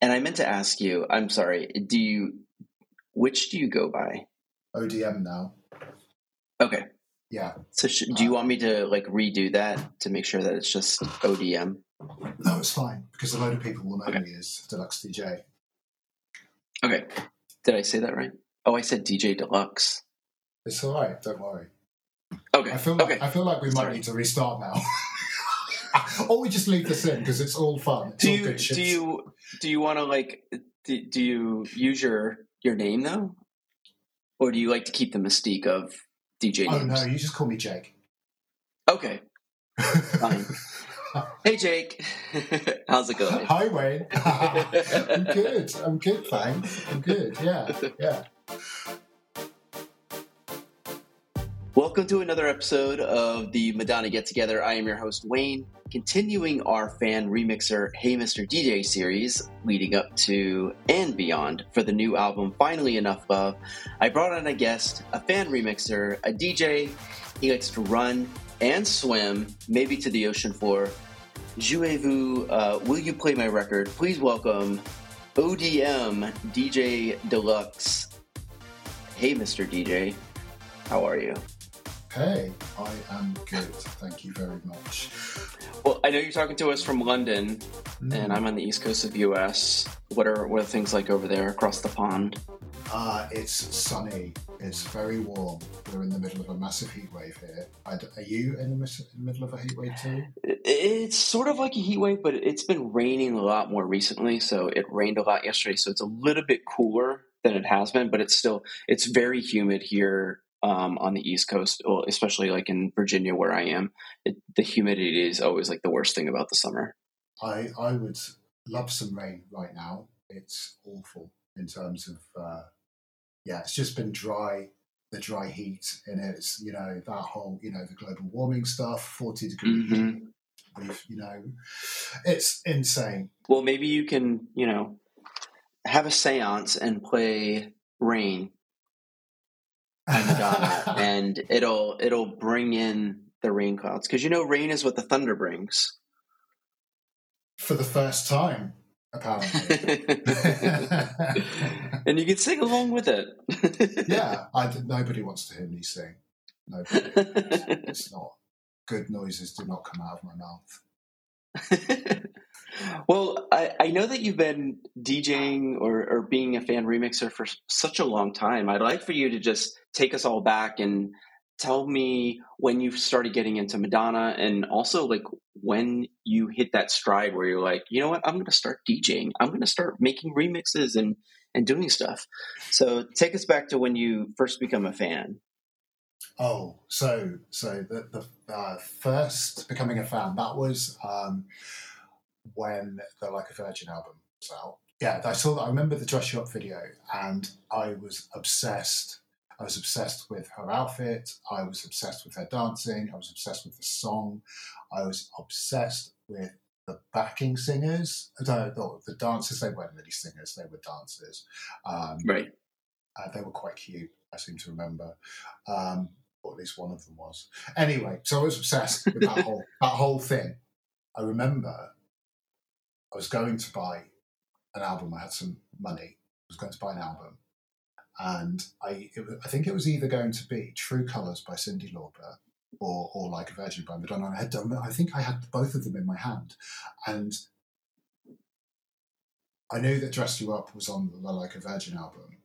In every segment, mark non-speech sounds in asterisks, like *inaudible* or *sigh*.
And I meant to ask you, I'm sorry, do you, which do you go by? ODM now. Okay. Yeah. So sh- do you want me to like redo that to make sure that it's just ODM? No, it's fine because a load of people will know Okay. me as D'Luxe DJ. Okay. Did I say that right? Oh, I said DJ D'Luxe. It's all right. Don't worry. Okay. I feel like okay. I feel like we might Sorry. need to restart now. *laughs* *laughs* or we just leave this in because it's all fun. It's do all you do you do you want to like do, do you use your your name though, or do you like to keep the mystique of DJ Oh names? no, you just call me Jake. Okay. Fine. *laughs* Hey Jake, *laughs* how's it going? Hi Wayne. I'm good. I'm good, thanks. I'm good. Yeah, yeah. Welcome to another episode of the Madonna Get Together. I am your host, Wayne, continuing our fan remixer Hey Mr. DJ series leading up to and beyond for the new album Finally Enough Love. I brought on a guest, a fan remixer, a DJ. He likes to run and swim, maybe to the ocean floor. Jouez-vous, uh, will you play my record? Please welcome ODM DJ D'Luxe. Hey, Mr. DJ. How are you? Hey, I am good. Thank you very much. Well, I know you're talking to us from London, Mm. and I'm on the east coast of the U.S. What are what are things like over there across the pond? Uh, it's sunny. It's very warm. We're in the middle of a massive heat wave here. I d- Are you in the mis- middle of a heat wave too? It's sort of like a heat wave, but it's been raining a lot more recently. So it rained a lot yesterday, so it's a little bit cooler than it has been, but it's still it's very humid here um, on the East Coast, well, especially like in Virginia where I am. It, the humidity is always like the worst thing about the summer. I I would love some rain right now. It's awful in terms of uh, yeah. It's just been dry. The dry heat and it's you know that whole you know the global warming stuff, forty degrees. heat. Mhm. We've you know, it's insane. Well, maybe you can, you know, have a séance and play Rain by Madonna, and it'll it'll bring in the rain clouds because you know rain is what the thunder brings. For the first time, apparently. *laughs* and you can sing along with it. *laughs* yeah, I, nobody wants to hear me sing. Nobody. It's not. Good noises do not come out of my mouth. *laughs* well, I, I know that you've been DJing or, or being a fan remixer for such a long time. I'd like for you to just take us all back and tell me when you started getting into Madonna and also like when you hit that stride where you're like, you know what, I'm going to start DJing. I'm going to start making remixes and, and doing stuff. So take us back to when you first become a fan. Oh, so so the the uh, first becoming a fan that was um, when the Like a Virgin album was out. Yeah, I saw that. I remember the dress you up video, and I was obsessed. I was obsessed with her outfit. I was obsessed with her dancing. I was obsessed with the song. I was obsessed with the backing singers. No, no, the dancers. They weren't really singers. They were dancers. Um, Right. uh, they were quite cute. I seem to remember, um, or at least one of them was. Anyway, so I was obsessed with that whole *laughs* that whole thing. I remember I was going to buy an album. I had some money. I was going to buy an album, and I it was, I think it was either going to be True Colors by Cyndi Lauper or or Like a Virgin by Madonna. And I had done, I think I had both of them in my hand, and I knew that Dress You Up was on the Like a Virgin album,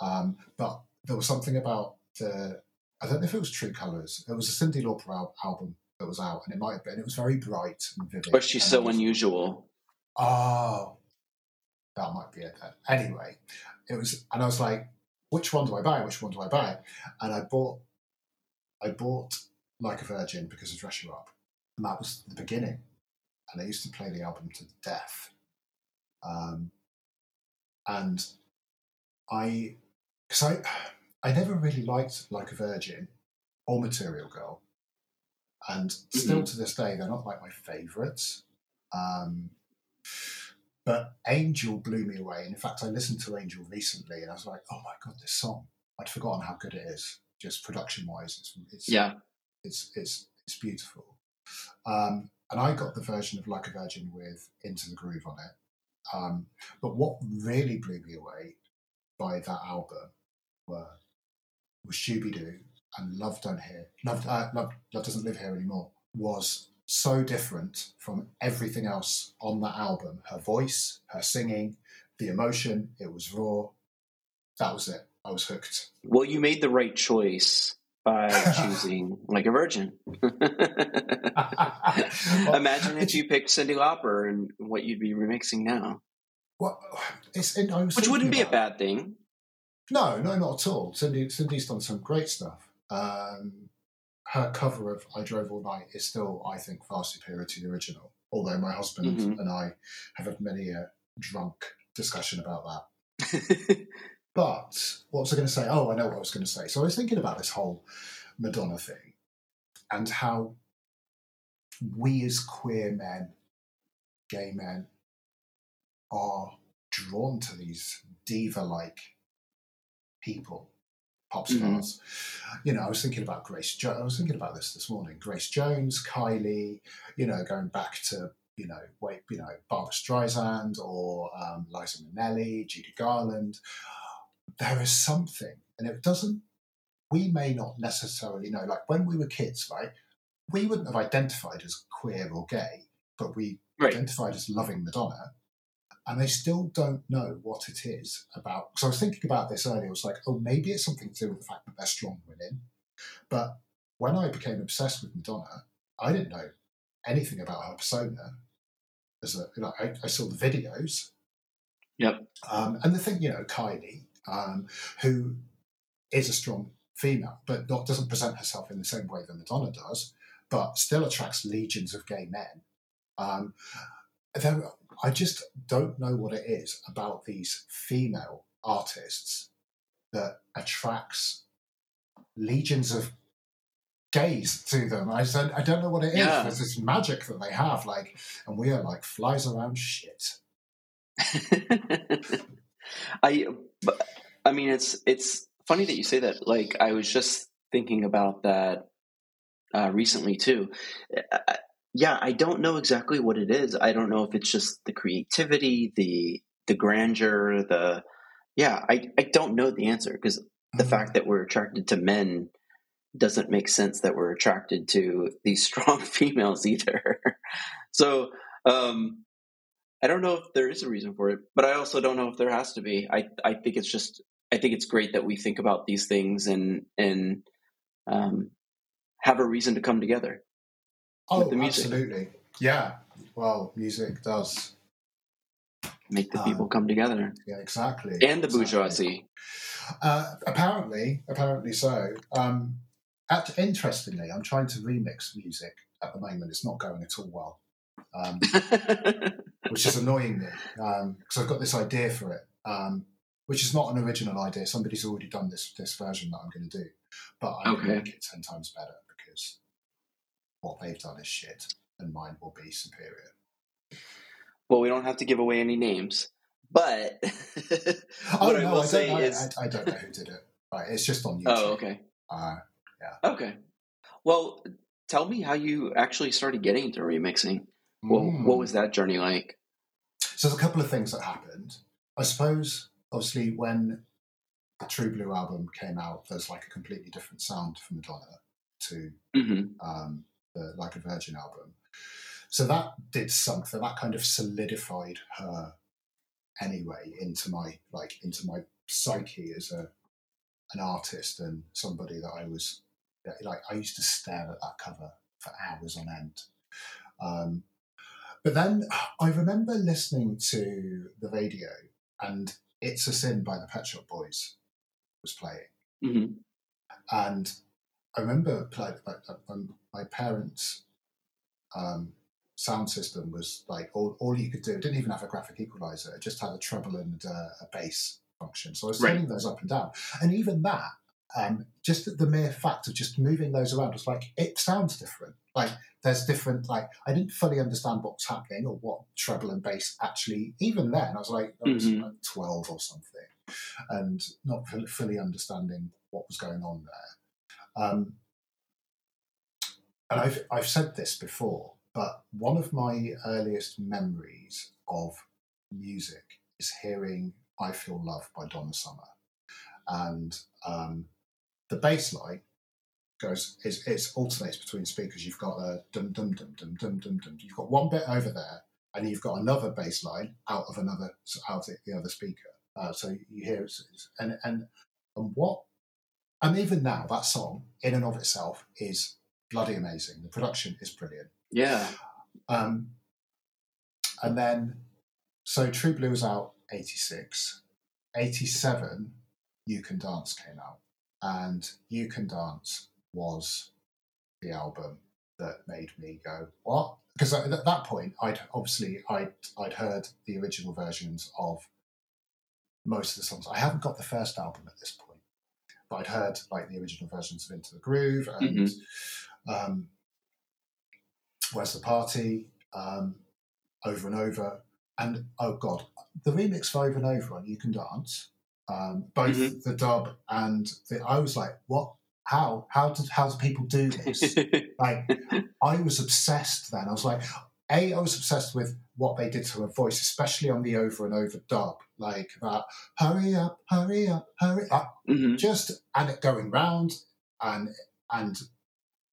um, but there was something about the I don't know if it was True Colors. It was a Cyndi Lauper al- album that was out, and it might have been. It was very bright and vivid. But she's so was- unusual. Oh, that might be it then. Anyway, it was, and I was like, which one do I buy? Which one do I buy? And I bought, I bought Like a Virgin because of Dress You Up, and that was the beginning. And I used to play the album to death. Um, and I, because I, I never really liked Like a Virgin or Material Girl, and still to this day they're not like my favourites. Um, but Angel blew me away. And in fact, I listened to Angel recently, and I was like, "Oh my god, this song! I'd forgotten how good it is, just production wise. It's, it's Yeah. it's it's it's beautiful." Um, and I got the version of Like a Virgin with Into the Groove on it, Um, but what really blew me away by that album were was Shoo-Bee-Doo and Love Don't Hear Love, uh, Love Love Doesn't Live Here Anymore was so different from everything else on that album. Her voice, her singing, the emotion, it was raw. That was it. I was hooked. Well, you made the right choice by *laughs* choosing like a virgin. *laughs* Imagine if you picked Cyndi Lauper and what you'd be remixing now. Well, it's, it, Which wouldn't be a bad thing. No, no, not at all. Cyndi, Cyndi's done some great stuff. Um, her cover of "I Drove All Night" is still, I think, far superior to the original. Although my husband mm-hmm. and I have had many a drunk discussion about that. *laughs* but what was I going to say? Oh, I know what I was going to say. So I was thinking about this whole Madonna thing and how we as queer men, gay men, are drawn to these diva-like people pop mm-hmm. stars. Mm-hmm. You know, I was thinking about Grace. Jo- I was thinking about this this morning. Grace Jones, Kylie. You know, going back to you know, wait, you know, Barbra Streisand or um, Liza Minnelli, Judy Garland. There is something, and it doesn't. We may not necessarily know. Like when we were kids, right? We wouldn't have identified as queer or gay, but we right. identified as loving Madonna and they still don't know what it is about. Because I was thinking about this earlier, I was like, oh, maybe it's something to do with the fact that they're strong women. But when I became obsessed with Madonna, I didn't know anything about her persona. As a, you know, I, I saw the videos. Yep. Um, and the thing, you know, Kylie, um, who is a strong female, but not doesn't present herself in the same way that Madonna does, but still attracts legions of gay men. Um, there, I just don't know what it is about these female artists that attracts legions of gays to them. I said, I don't know what it is. Yeah. There's this magic that they have, like, and we are like flies around shit. *laughs* I, I mean, it's it's funny that you say that. Like, I was just thinking about that uh, recently too yeah, I don't know exactly what it is. I don't know if it's just the creativity, the the grandeur, the yeah, I, I don't know the answer because the mm-hmm. fact that we're attracted to men doesn't make sense that we're attracted to these *laughs* strong females either. so um, I don't know if there is a reason for it, but I also don't know if there has to be. I I think it's just I think it's great that we think about these things and and um, have a reason to come together. Oh, absolutely. Yeah. Well, music does make the people um, come together. Yeah, exactly. And the exactly. bourgeoisie. Uh, apparently, apparently so. Um, at, interestingly, I'm trying to remix music at the moment. It's not going at all well, um, *laughs* which is annoying me because um, I've got this idea for it, um, which is not an original idea. Somebody's already done this this version that I'm going to do, but I'm okay. make it ten times better because what they've done is shit and mine will be superior. Well, we don't have to give away any names, but *laughs* oh no, I, I don't know. Is... I, I, don't know who did it. Right, it's just on *laughs* oh, YouTube. Oh, okay. Uh, yeah. Okay. Well, tell me how you actually started getting into remixing. Well, mm. what was that journey like? So there's a couple of things that happened. I suppose, obviously, when the True Blue album came out, there's like a completely different sound for Madonna to mm-hmm. um, the Like a Virgin album. So that did something. That kind of solidified her anyway into my like into my psyche as a an artist and somebody that I was like. I used to stare at that cover for hours on end. Um, but then I remember listening to the radio and "It's a Sin" by the Pet Shop Boys was playing, mm-hmm. and I remember like, my parents' um, sound system was like all, all you could do. It didn't even have a graphic equalizer. It just had a treble and uh, a bass function. So I was right. turning those up and down. And even that, um, just the mere fact of just moving those around was like it sounds different. Like there's different. Like I didn't fully understand what was happening or what treble and bass actually. Even then, I was like I was mm-hmm. like twelve or something, and not fully understanding what was going on there. Um, and I've I've said this before, but one of my earliest memories of music is hearing "I Feel Love" by Donna Summer, and um, the bass line goes is it alternates between speakers. You've got a dum dum dum dum dum dum dum. You've got one bit over there, and you've got another bass line out of another out of the other speaker. Uh, so you hear it's, it's, and and and what and even now that song in and of itself is bloody amazing. The production is brilliant. Yeah. Um, and then so True Blue was out 86. 87, You Can Dance came out. And You Can Dance was the album that made me go, what? Because at that point, I'd obviously I'd I'd heard the original versions of most of the songs. I haven't got the first album at this point, but I'd heard like the original versions of Into the Groove and mm-hmm. um, Where's the Party um, over and over. And oh god, the remix for Over and Over on You Can Dance, um, both mm-hmm. the dub and the, I was like, what? How? How do how do people do this? *laughs* like, I was obsessed then. I was like, a, I was obsessed with what they did to her voice, especially on the over and over dub, like that hurry up, hurry up, hurry up, mm-hmm. just and it going round and and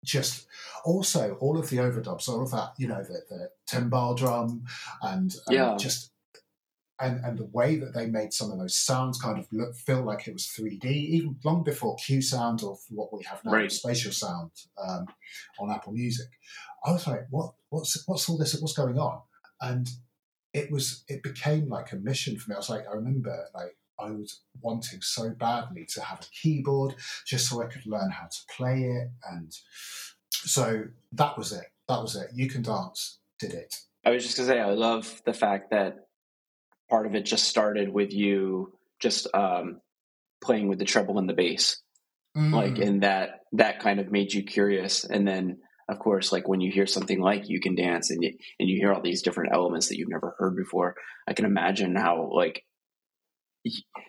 just also all of the overdubs, all of that, you know, the, the timbal drum and, and yeah. just and and the way that they made some of those sounds kind of look feel like it was 3D, even long before Q Sound or what we have now, right. Spatial Sound um, on Apple Music. I was like, what what's what's all this? What's going on? And it was it became like a mission for me. I was like, I remember like I was wanting so badly to have a keyboard just so I could learn how to play it. And so that was it. That was it. You Can Dance did it. I was just to say, I love the fact that part of it just started with you just um, playing with the treble and the bass. Mm. Like, and that, that kind of made you curious. And then, of course, like when you hear something like you can dance and you, and you hear all these different elements that you've never heard before, I can imagine how like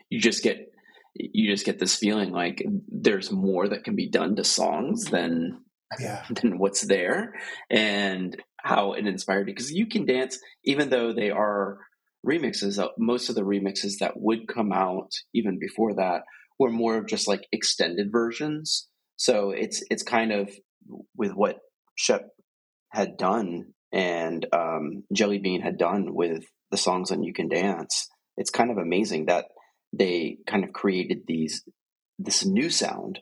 you just get you just get this feeling like there's more that can be done to songs than yeah. *laughs* than what's there and how it inspired you because you can dance even though they are remixes uh, most of the remixes that would come out even before that were more of just like extended versions so it's it's kind of with what shep had done and um, Jellybean had done with the songs on you can dance it's kind of amazing that they kind of created these this new sound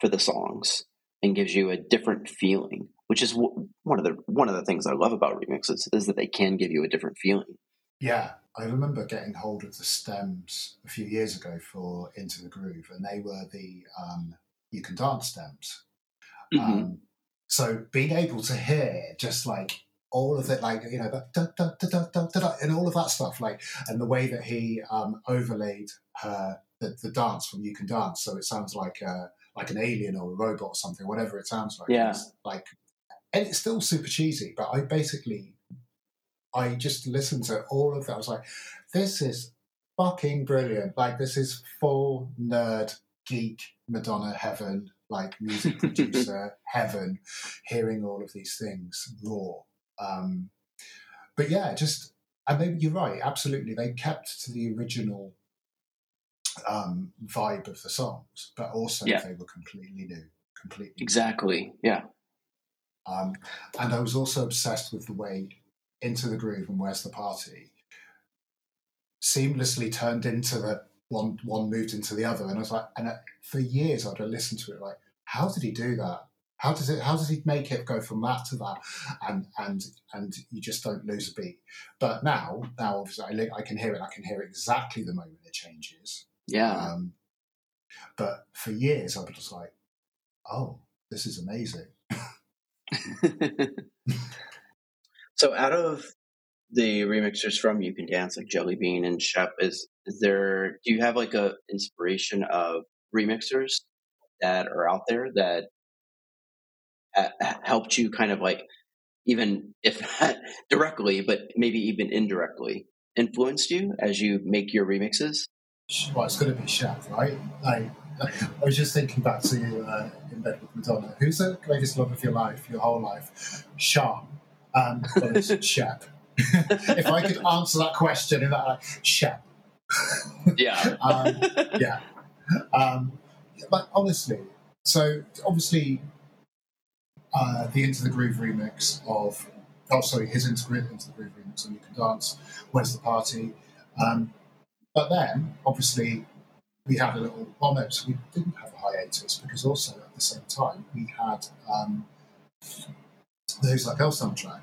for the songs and gives you a different feeling which is one of the one of the things i love about remixes is that they can give you a different feeling yeah i remember getting hold of the stems a few years ago for into the groove and they were the um, you can dance stems mm-hmm. um, so being able to hear just like all of it, like you know, da, da, da, and all of that stuff, like, and the way that he um, overlaid her the, the, dance from "You Can Dance," so it sounds like a, like an alien or a robot or something, whatever it sounds like. Yeah, it's like, and it's still super cheesy, but I basically, I just listened to all of that. I was like, this is fucking brilliant. Like, this is full nerd geek Madonna heaven like music *laughs* producer heaven, hearing all of these things raw. Um, but yeah, just and they, you're right, absolutely. They kept to the original um, vibe of the songs, but also yeah. they were completely new, completely exactly, yeah. Um, and I was also obsessed with the way "Into the Groove" and "Where's the Party" seamlessly turned into the one one moved into the other, and I was like, and for years I'd listen to it like, how did he do that? How does it? How does he make it go from that to that? And and and you just don't lose a beat. But now, now obviously, I, I can hear it. I can hear exactly the moment it changes. Yeah. Um, but for years, I was just like, "Oh, this is amazing." *laughs* *laughs* so, out of the remixers from You Can Dance, like Jellybean and Shep, is is there? Do you have like a inspiration of remixers that are out there that helped you kind of like even if not *laughs* directly, but maybe even indirectly influenced you as you make your remixes? Well, it's going to be Shep, right? I, *laughs* I was just thinking back to uh, In Bed with Madonna. Who's the greatest love of your life, your whole life? Sean. Um, but it's *laughs* Shep. *laughs* if I could answer that question in that, like, Shep. *laughs* yeah. *laughs* um, yeah. Um, but honestly, so obviously, uh, the Into the Groove remix of, oh, sorry, his Into, Into the Groove remix of You Can Dance, Where's the Party? Um, but then, obviously, we had a little, well, no, so we didn't have a hiatus because also at the same time, we had um, the Who's That Girl soundtrack.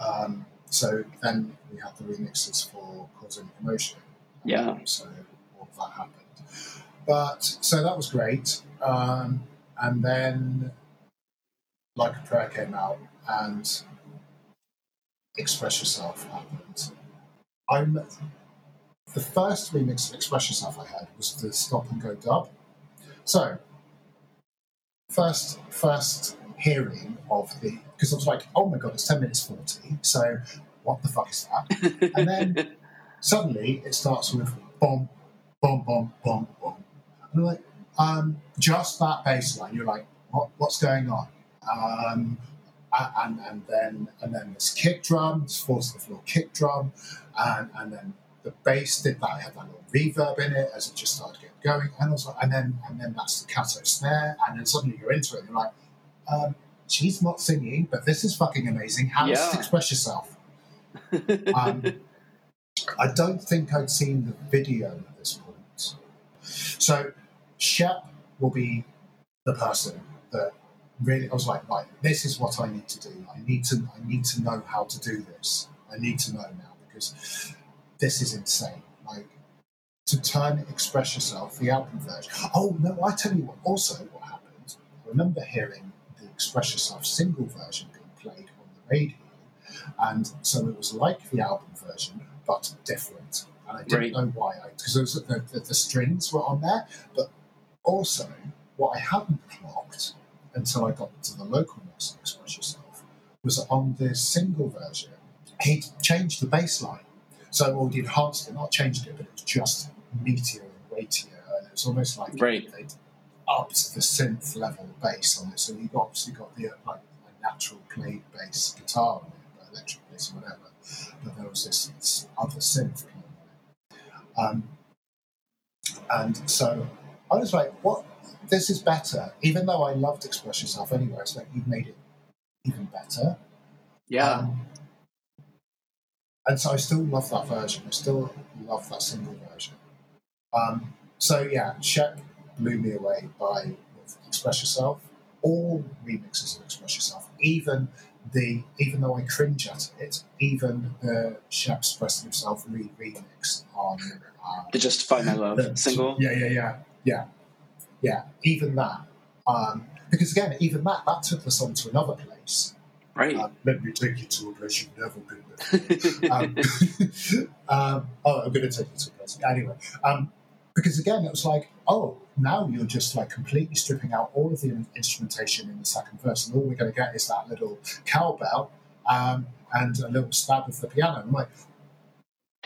Um, so then we had the remixes for Causing Commotion. Yeah. Um, so all of that happened. But so that was great. Um, and then Like a Prayer came out and Express Yourself happened. I'm the first remix of Express Yourself I had was the Stop and Go dub. So first first hearing of the because I was like, oh my god, it's ten minutes forty. So what the fuck is that? *laughs* And then suddenly it starts with bomb, bomb, bomb, bomb, bomb. And I'm like, um, just that bass line. You're like, what, what's going on? Um, and, and then and then this kick drum, this four to the floor kick drum, and, and then the bass did that. It had that little reverb in it as it just started getting going, and also and then and then that's the cato snare, and then suddenly you're into it. And you're like, um, she's not singing, but this is fucking amazing. How Yeah. it express yourself? *laughs* Um, I don't think I'd seen the video at this point. So Shep will be the person that really I was like, right, this is what I need to do. I need to I need to know how to do this. I need to know now because this is insane. Like to turn Express Yourself, the album version. Oh no, I tell you what also what happened. I remember hearing Express Yourself single version being played on the radio. And so it was like the album version, but different. And I didn't Right. know why, because the, the, the strings were on there. But also, what I hadn't clocked until I got to the local mix of Express Yourself was on the single version, he'd changed the bass line. So, or he'd enhanced it, not changed it, but it was just meatier and weightier. And it was almost like Right. they'd upped the synth level bass on it. So you've obviously got the uh, like a natural played bass guitar on it, but electric bass or whatever. But there was this, this other synth playing on it. Um, and so I was like, what? This is better. Even though I loved Express Yourself anyway, it's like you've made it even better. Yeah. Um, and so I still love that version. I still love that single version. Um, so yeah, Shep blew me away by Express Yourself. All remixes of Express Yourself, even the even though I cringe at it, even the Shep expressing himself re remix on uh, the Justify My Love the- single. Yeah, yeah, yeah, yeah, yeah. Even that, um, because again, even that that took the song to another place. Right. Um, let me take you to a place you've never been before. *laughs* Um, *laughs* um, oh, I'm going to take you to a place. Anyway, um, because again, it was like, oh, now you're just like completely stripping out all of the instrumentation in the second verse, and all we're going to get is that little cowbell um, and a little stab of the piano. I'm like,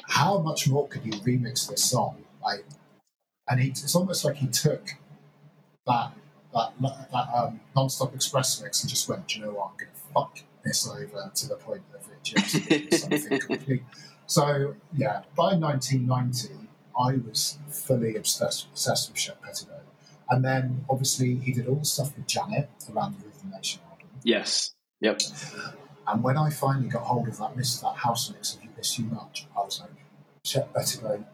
how much more could you remix this song? Like, and he, it's almost like he took that that, that um, non-stop express mix and just went, "Do you know what, I'm going to fuck this over to the point of it just something *laughs* complete. So yeah, by 1990, I was fully obsessed, obsessed with Shep Pettibone. And then obviously he did all the stuff with Janet around the Rhythm Nation album. yes. Yep. And when I finally got hold of that miss that house mix of You Miss You Much, I was like, Shep Pettibone,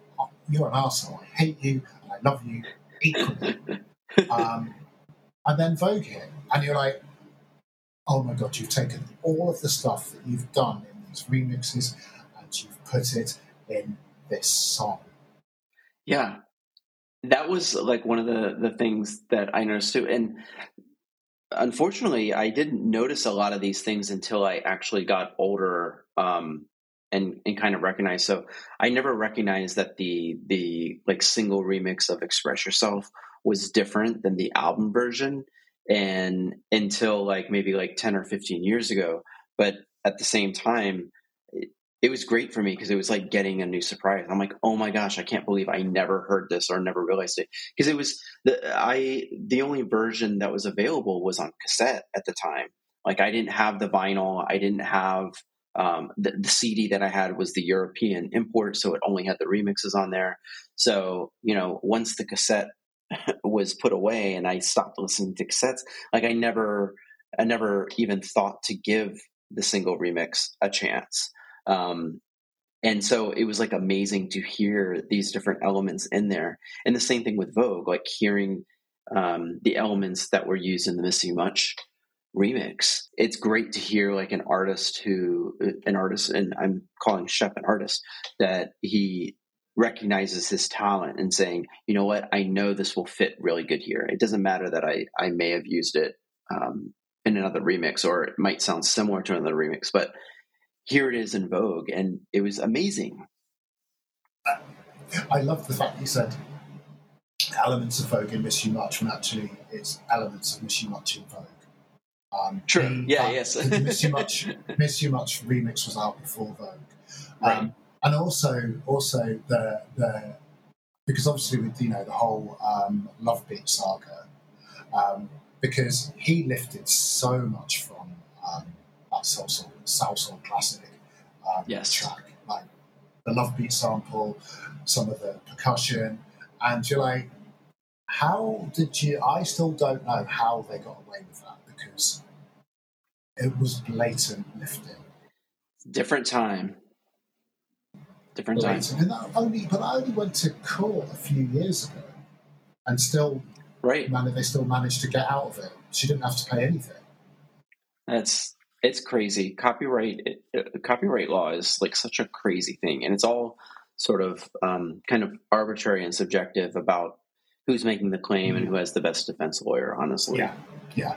you're an arsehole. I hate you and I love you equally. *laughs* um, and then Vogue hit, and you're like, oh my god, you've taken all of the stuff that you've done in these remixes and you've put it in this song. Yeah. That was like one of the, the things that I noticed too. And unfortunately, I didn't notice a lot of these things until I actually got older um, and, and kind of recognized. So I never recognized that the, the like single remix of Express Yourself was different than the album version. And until like maybe like 10 or 15 years ago. But at the same time, it was great for me because it was like getting a new surprise. I'm like, oh my gosh, I can't believe I never heard this or never realized it because it was the I the only version that was available was on cassette at the time. Like I didn't have the vinyl, I didn't have um, the, the, CD that I had was the European import, so it only had the remixes on there. So you know, once the cassette *laughs* was put away and I stopped listening to cassettes, like I never, I never even thought to give the single remix a chance. Um, and so it was like amazing to hear these different elements in there. And the same thing with Vogue, like hearing um, the elements that were used in the Miss You Much remix. It's great to hear like an artist who, an artist, and I'm calling Shep an artist, that he recognizes his talent and saying, you know what, I know this will fit really good here. It doesn't matter that I, I may have used it um, in another remix or it might sound similar to another remix, but here it is in Vogue, and it was amazing. I love the fact you said elements of Vogue in Miss You Much when actually it's elements of Miss You Much in Vogue. Um, True. Yeah. yes. Miss You *laughs* Much Miss You Much remix was out before Vogue, right. um, and also also the the because obviously with you know the whole um, Love Break saga, um, because he lifted so much from that Soul Soul, Soul, Soul classic um, yes. track, like the Love Break sample, some of the percussion, and you're like, how did you? I still don't know how they got away with that because it was blatant lifting. Different time. Different blatant. time. And that only, but I only went to court a few years ago, and still, right? Man, they still managed to get out of it. She didn't have to pay anything. That's it's crazy. Copyright uh, copyright law is like such a crazy thing, and it's all sort of um, kind of arbitrary and subjective about who's making the claim and who has the best defense lawyer. Honestly, yeah, yeah.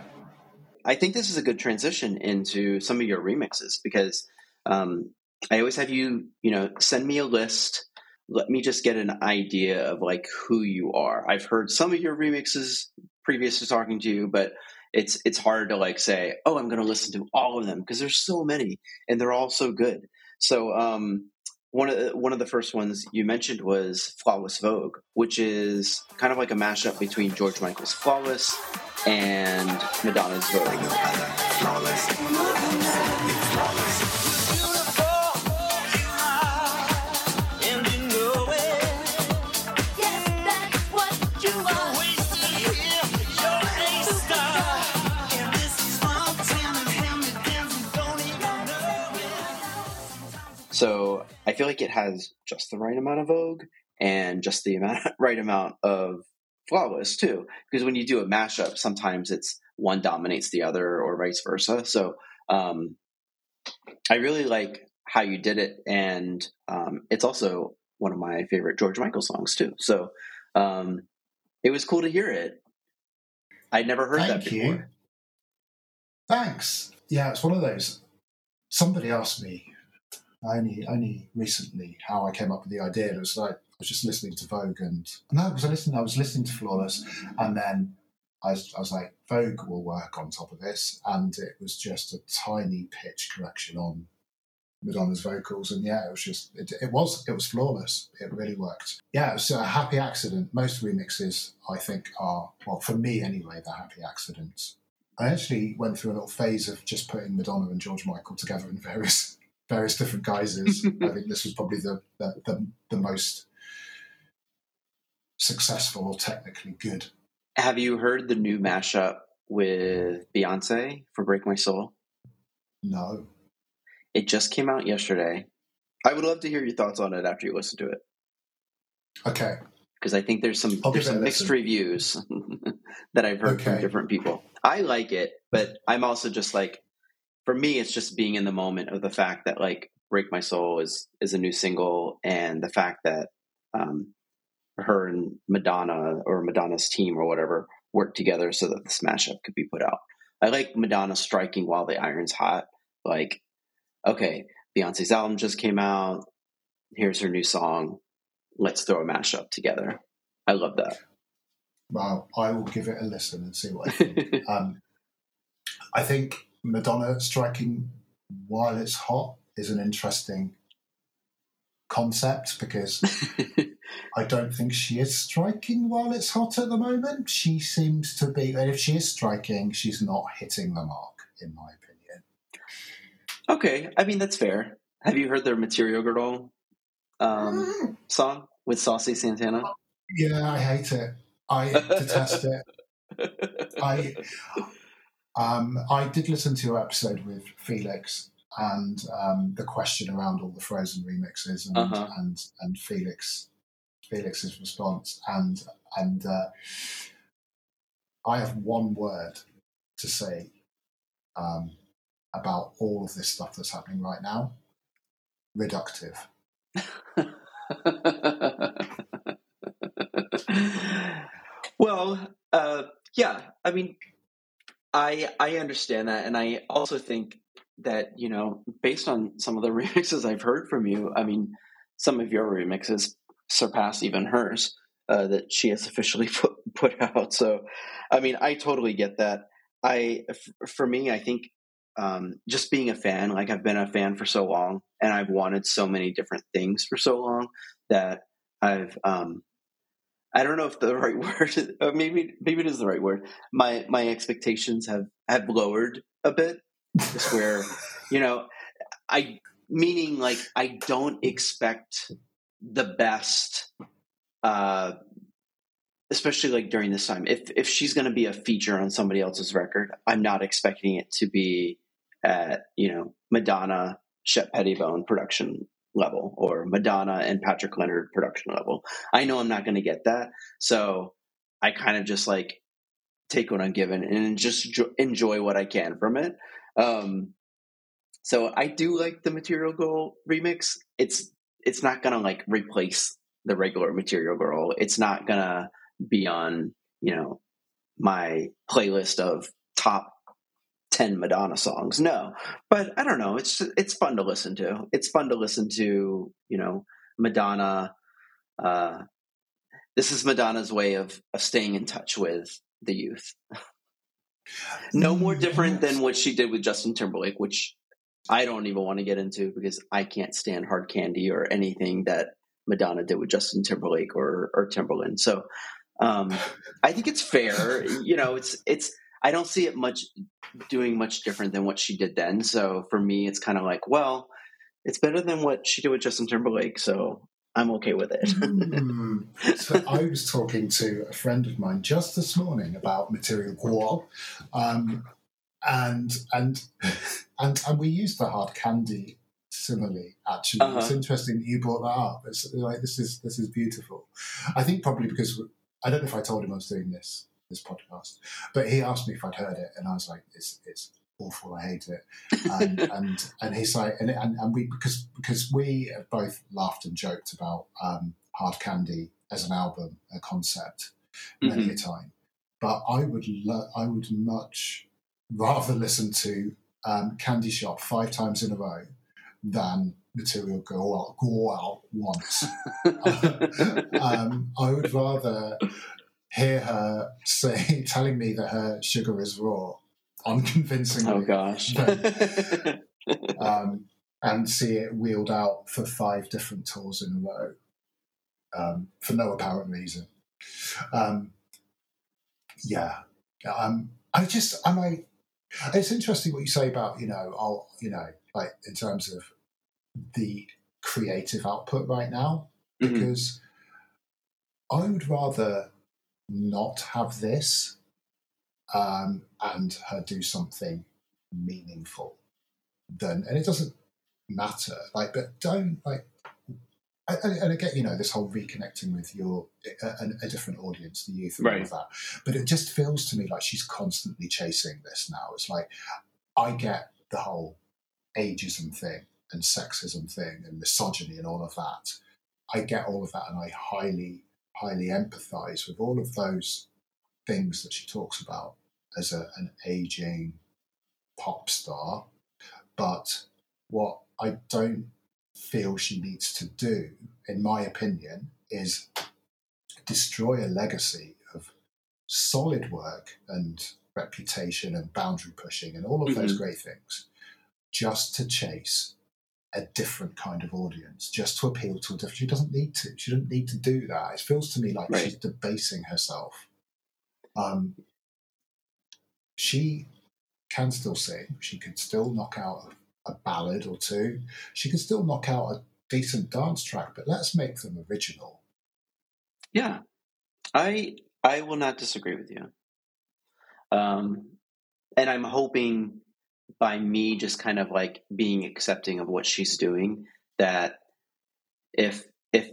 I think this is a good transition into some of your remixes because um, I always have you, you know, send me a list. Let me just get an idea of like who you are. I've heard some of your remixes previous to talking to you, but it's it's hard to like say, oh, I'm going to listen to all of them because there's so many and they're all so good. So um, one of the, one of the first ones you mentioned was Flawless Vogue, which is kind of like a mashup between George Michael's Flawless and Madonna's Vogue. Feel like it has just the right amount of Vogue and just the amount, *laughs* right amount of flawless too. Because when you do a mashup, sometimes it's one dominates the other or vice versa. So um, I really like how you did it, and um, it's also one of my favorite George Michael songs too. So um, it was cool to hear it. I'd never heard Thank that before. You. Thanks. Yeah, it's one of those. Somebody asked me only only recently how I came up with the idea. It was like I was just listening to Vogue and no, because I listened. I was listening to Flawless, and then I was, I was like, Vogue will work on top of this, and it was just a tiny pitch correction on Madonna's vocals, and yeah, it was just it, it was it was flawless. It really worked. Yeah, it was a happy accident. Most remixes, I think, are well for me anyway. They're happy accidents. I actually went through a little phase of just putting Madonna and George Michael together in various various different guises. I think this was probably the, the, the, the most successful or technically good. Have you heard the new mashup with Beyonce for Break My Soul? No. It just came out yesterday. I would love to hear your thoughts on it after you listen to it. Okay. Because I think there's some, there's some mixed reviews *laughs* that I've heard okay. from different people. I like it, but I'm also just like, for me, it's just being in the moment of the fact that like "Break My Soul" is is a new single, and the fact that um, her and Madonna or Madonna's team or whatever worked together so that the smash up could be put out. I like Madonna striking while the iron's hot. Like, okay, Beyonce's album just came out. Here's her new song. Let's throw a mashup together. I love that. Well, I will give it a listen and see what I think. *laughs* um, I think Madonna striking while it's hot is an interesting concept because *laughs* I don't think she is striking while it's hot at the moment. She seems to be, and if she is striking, she's not hitting the mark, in my opinion. Okay, I mean that's fair. Have you heard their Material Girl um, Mm. song with Saucy Santana? Yeah, I hate it. I *laughs* detest it. I um, I did listen to your episode with Felix and um, the question around all the Frozen remixes and Uh-huh. and and Felix Felix's response and and uh, I have one word to say um, about all of this stuff that's happening right now: reductive. *laughs* well, uh, yeah. I mean, I I understand that, and I also think that you know, based on some of the *laughs* remixes I've heard from you, I mean, some of your remixes surpass even hers uh, that she has officially *laughs* put put out. So, I mean, I totally get that. I f- for me, I think um, just being a fan, like I've been a fan for so long, and I've wanted so many different things for so long that I've um, I don't know if the *laughs* right word, is- uh, maybe maybe it is the right word. My my expectations have have lowered a bit. Just where *laughs* you know, I meaning like I don't expect the best, uh, especially like during this time. If if she's going to be a feature on somebody else's record, I'm not expecting it to be at you know Madonna, Shep Pettibone production level or Madonna and Patrick Leonard production level. I know I'm not going to get that, so I kind of just like take what I'm given and just enjoy what I can from it. Um, so I do like the Material Girl remix. It's it's not gonna like replace the regular Material Girl. It's not gonna be on you know my playlist of top ten Madonna songs. No, but I don't know. It's it's fun to listen to. It's fun to listen to. You know, Madonna. Uh, this is Madonna's way of, of staying in touch with the youth. *laughs* no more different than what she did with Justin Timberlake, which I don't even want to get into because I can't stand hard candy or anything that Madonna did with Justin Timberlake or or Timberland. So um, I think it's fair. You know, it's it's I don't see it much doing much different than what she did then. So for me, it's kind of like, well, it's better than what she did with Justin Timberlake. So I'm okay with it. Hmm. *laughs* So I was talking to a friend of mine just this morning about material girl, um, and and and and we used the hard candy simile. Actually, it's Uh-huh. interesting that you brought that up. It's like this is this is beautiful. I think probably because I don't know if I told him I was doing this this podcast, but he asked me if I'd heard it, and I was like, it's it's awful. I hate it. And *laughs* and, and he's like, and, and and we because because we have both laughed and joked about um, Hard Candy as an album, a concept, many a time. But I would lo- I would much rather listen to um, Candy Shop five times in a row than Material Go Out, go out once. *laughs* *laughs* um, I would rather hear her say, *laughs* telling me that her sugar is raw, unconvincingly, oh gosh. *laughs* um, and see it wheeled out for five different tours in a row um, for no apparent reason. Um, yeah, um, I just, am I? It's interesting what you say about you know, I'll you know, like in terms of the creative output right now, Mhm. because I would rather not have this um, and her do something meaningful then and it doesn't matter. Like, but don't like. And, and again, you know, this whole reconnecting with your a, a- a different audience, the youth, and all of that. But it just feels to me like she's constantly chasing this now. It's like I get the whole ageism thing and sexism thing and misogyny and all of that. I get all of that, and I highly, highly empathise with all of those things that she talks about as a, an aging pop star. But what I don't feel she needs to do, in my opinion, is destroy a legacy of solid work and reputation and boundary pushing and all of those mm-hmm. great things just to chase a different kind of audience, just to appeal to a different. She doesn't need to. She doesn't need to do that. It feels to me like Right. she's debasing herself. Um, she can still sing. She can still knock out a ballad or two. She can still knock out a decent dance track, but let's make them original. Yeah, I I will not disagree with you. Um, and I'm hoping by me just kind of like being accepting of what she's doing that if if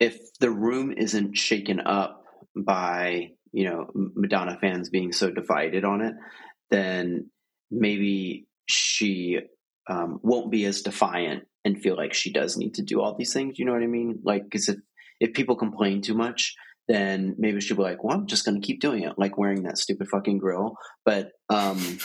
if the room isn't shaken up by you know Madonna fans being so divided on it, then maybe she um, won't be as defiant and feel like she does need to do all these things. You know what I mean? Like, because if if people complain too much, then maybe she'll be like, "Well, I'm just going to keep doing it, like wearing that stupid fucking grill." But, um,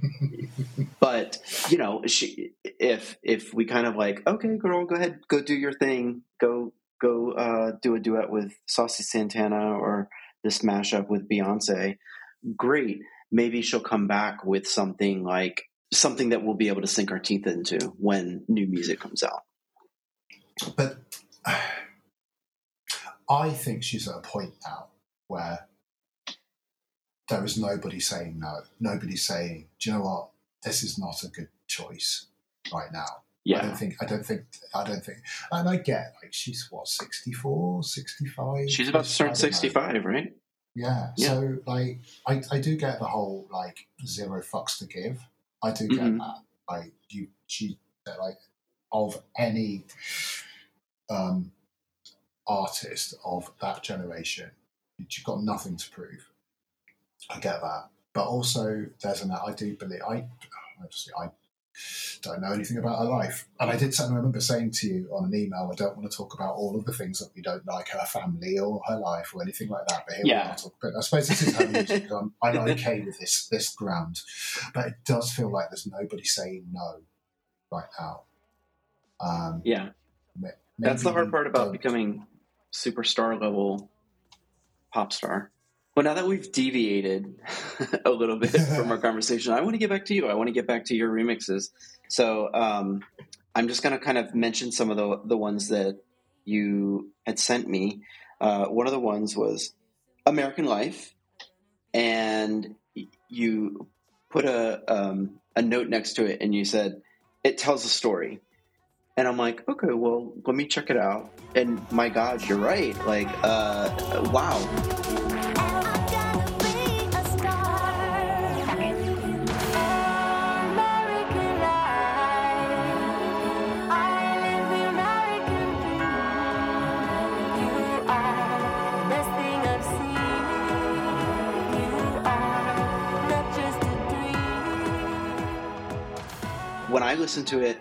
*laughs* but you know, she if if we kind of like, okay, girl, go ahead, go do your thing, go go uh, do a duet with Saucy Santana or this mashup with Beyonce, great. Maybe she'll come back with something like something that we'll be able to sink our teeth into when new music comes out. But I think she's at a point now where there is nobody saying no. Nobody saying, "Do you know what? This is not a good choice right now." Yeah. I don't think. I don't think. I don't think. And I get like she's what 64, 65? She's about to turn sixty-five, right? Yeah. Yeah. So like, I I do get the whole like zero fucks to give. I do get Mhm. that. Like you, she like of any um artist of that generation, you've got nothing to prove. I get that, but also there's an I do believe I obviously I don't know anything about her life, and I did. something I remember saying to you on an email, I don't want to talk about all of the things that we don't like her family or her life or anything like that. But here Yeah. we are. Talk, but I suppose this is her music. I'm, I'm okay with this this ground, but it does feel like there's nobody saying no right now. Um, Yeah. That's the hard part about don't- becoming superstar level pop star. Well, now that we've deviated *laughs* a little bit *laughs* from our conversation, I want to get back to you. I want to get back to your remixes. So um, I'm just going to kind of mention some of the the ones that you had sent me. Uh, one of the ones was American Life, and you put a um, a note next to it, and you said it tells a story. And I'm like, okay, well, let me check it out. And my God, you're right. Like, uh, wow. When I listen to it,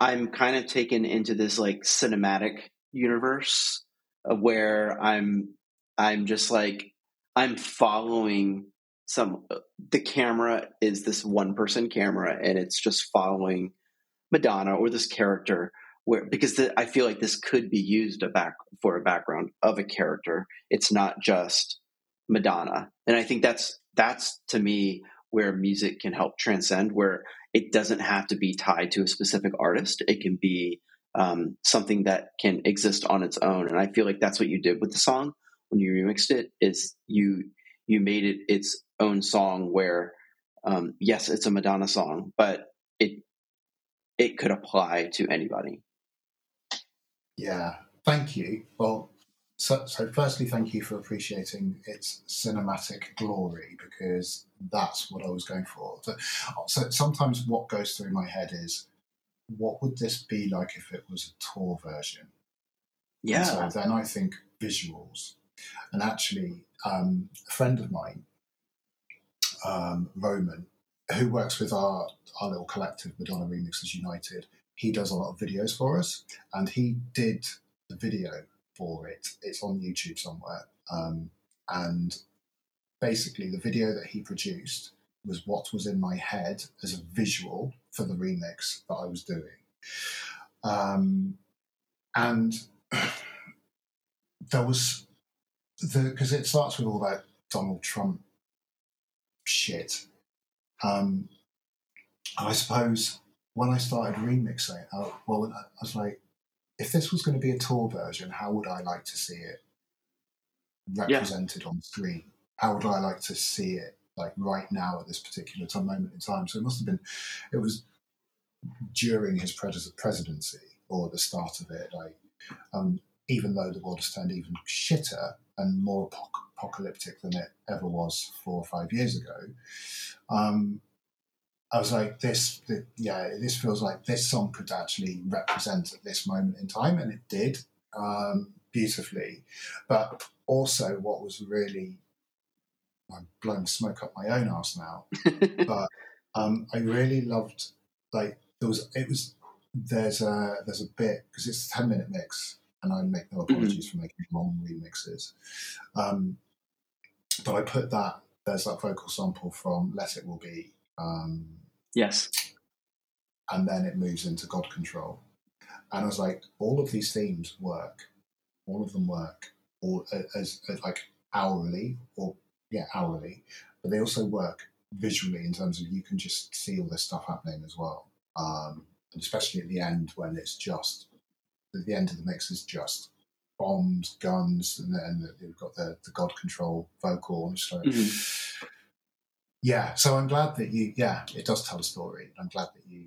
I'm kind of taken into this like cinematic universe where I'm, I'm just like, I'm following some, the camera is this one person camera and it's just following Madonna or this character where, because the, I feel like this could be used a back for a background of a character. It's not just Madonna. And I think that's, that's to me where music can help transcend, where it doesn't have to be tied to a specific artist. It can be um, something that can exist on its own. And I feel like that's what you did with the song when you remixed it. Is you you made it its own song where um, yes, it's a Madonna song, but it it could apply to anybody. Yeah, thank you. Well, so, so firstly, thank you for appreciating its cinematic glory because that's what I was going for. So, so sometimes what goes through my head is, what would this be like if it was a tour version? And so then I think visuals. And actually, um, a friend of mine, um, Roman, who works with our, our little collective, Madonna Remixes United, he does a lot of videos for us. And he did the video for it. It's on YouTube somewhere. Um, and basically, the video that he produced was what was in my head as a visual for the remix that I was doing. Um, and there was the because it starts with all that Donald Trump shit. Um, I suppose when I started remixing, well, I was like, if this was going to be a tour version, how would I like to see it represented on screen? How would I like to see it like right now at this particular time, moment in time? So it must have been, it was during his pres- presidency or the start of it. Like, um, even though the world has turned even shitter and more apoc- apocalyptic than it ever was four or five years ago, um, I was like, this, th- yeah, this feels like this song could actually represent at this moment in time, and it did um, beautifully. But also, what was really, I'm blowing smoke up my own ass now *laughs* but um, I really loved like there was it was there's a there's a bit because it's a ten minute mix and I make no apologies for making long remixes, um, but I put that there's that vocal sample from Let It Will Be, um, yes. and then it moves into God Control, and I was like all of these themes work, all of them work, all as, as like hourly or yeah hourly, but they also work visually in terms of you can just see all this stuff happening as well. Um, and especially at the end when it's just at the end of the mix is just bombs, guns, and then you've got the, the God control vocal. And so, Mhm. Yeah, so I'm glad that you, yeah, it does tell a story. I'm glad that you,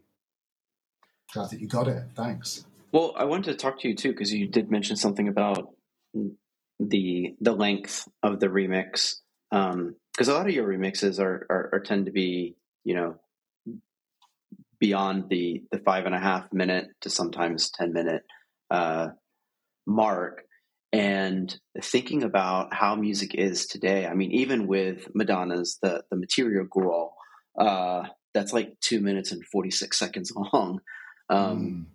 glad that you got it. Thanks. Well, I wanted to talk to you too because you did mention something about the the length of the remix. Because a lot of your remixes are, are are tend to be you know beyond the the five and a half minute to sometimes ten minute uh, mark. And thinking about how music is today, I mean, even with Madonna's the the Material Girl, uh, that's like two minutes and forty six seconds *laughs* long. Um,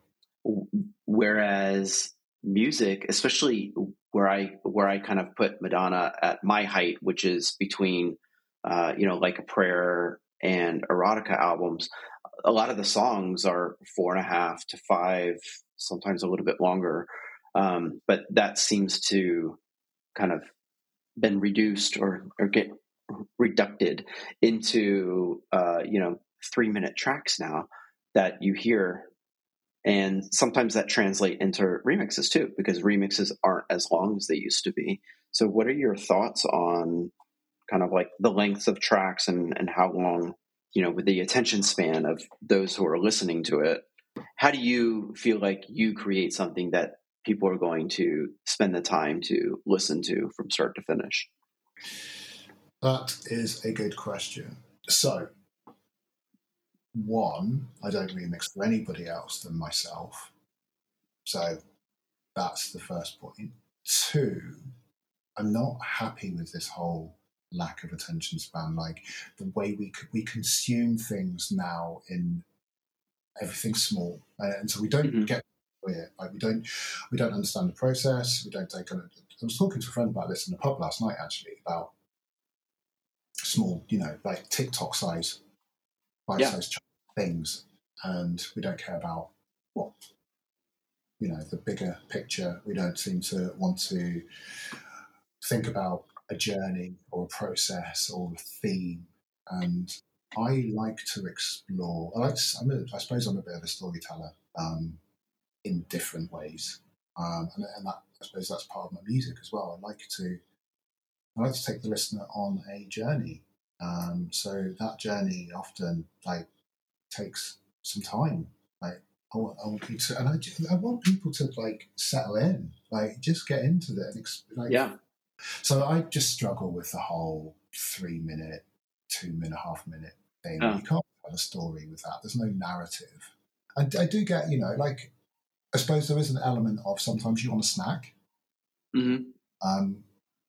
Mm. whereas music especially where i where i kind of put madonna at my height which is between uh, you know like a prayer and erotica albums a lot of the songs are four and a half to five sometimes a little bit longer um, but that seems to kind of been reduced or or get reducted into uh, you know three minute tracks now that you hear. And sometimes that translate into remixes too because remixes aren't as long as they used to be. So what are your thoughts on kind of like the lengths of tracks and and how long you know with the attention span of those who are listening to it? How do you feel like you create something that people are going to spend the time to listen to from start to finish That is a good question. So, one, I don't remix for anybody else than myself. So, that's the first point. Two, I'm not happy with this whole lack of attention span. Like the way we we consume things now in everything small, uh, and so we don't Mhm. get it. Like we don't we don't understand the process. We don't take on. I was talking to a friend about this in the pub last night, actually, about small, you know, like TikTok size, bite Yeah. size things, and we don't care about what you know the bigger picture. We don't seem to want to think about a journey or a process or a theme. And I like to explore. I like. To, I'm a, I suppose I'm a bit of a storyteller um, in different ways, um, and, and that I suppose that's part of my music as well. I like to. I like to take the listener on a journey. Um, so that journey often like takes some time. Like I want, I want people to, and I, I want people to like settle in, like just get into it. And ex- like, yeah So I just struggle with the whole three minute, two minute, half minute thing. Oh. You can't have a story with that. There's no narrative. I, I do get, you know, like I suppose there is an element of sometimes you want a snack. hmm Um,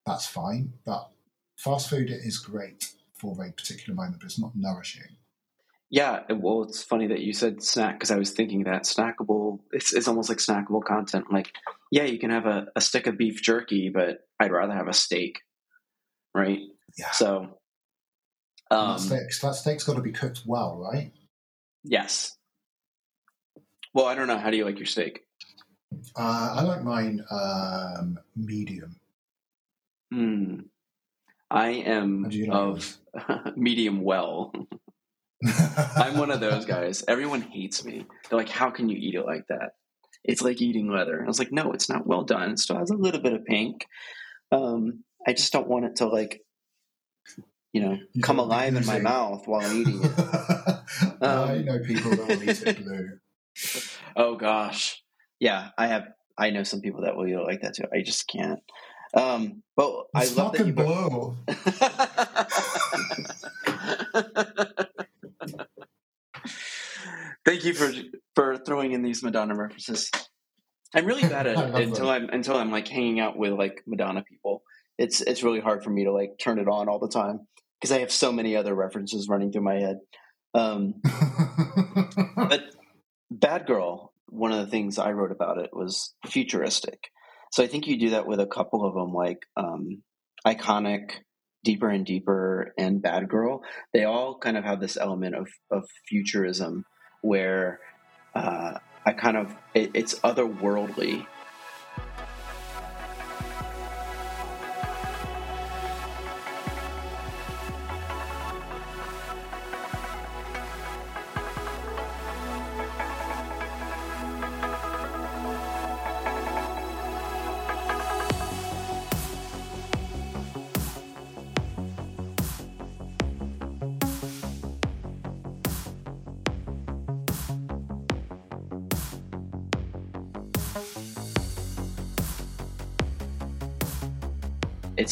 that's fine, but fast food is great for a particular moment, but it's not nourishing. Yeah, well, it's funny that you said snack because I was thinking that snackable. It's it's almost like snackable content. Like, yeah, you can have a, a stick of beef jerky, but I'd rather have a steak, right? Yeah. So, um, that, steak's, that steak's got to be cooked well, right? yes. Well, I don't know. How do you like your steak? Uh, I like mine um, medium. Hmm. I am How do you like of *laughs* medium well. *laughs* I'm one of those guys. Everyone hates me. They're like, "How can you eat it like that? It's like eating leather." I was like, "No, it's not well done. It still has a little bit of pink. Um, I just don't want it to like, you know, You come don't want it alive in my mouth while I'm eating it." *laughs* I Um, know people that will eat it blue. Oh gosh, yeah, I have. I know some people that will eat like that too. I just can't. Um, but I love that you. fucking blue. *laughs* Thank you for for throwing in these Madonna references. I'm really bad *laughs* at it love until I'm until I'm like hanging out with like Madonna people. It's it's really hard for me to like turn it on all the time because I have so many other references running through my head. Um, *laughs* but Bad Girl, one of the things I wrote about it was futuristic. So I think you do that with a couple of them, like um, Iconic, Deeper and Deeper, and Bad Girl. They all kind of have this element of, of futurism where uh, I kind of, it, it's otherworldly.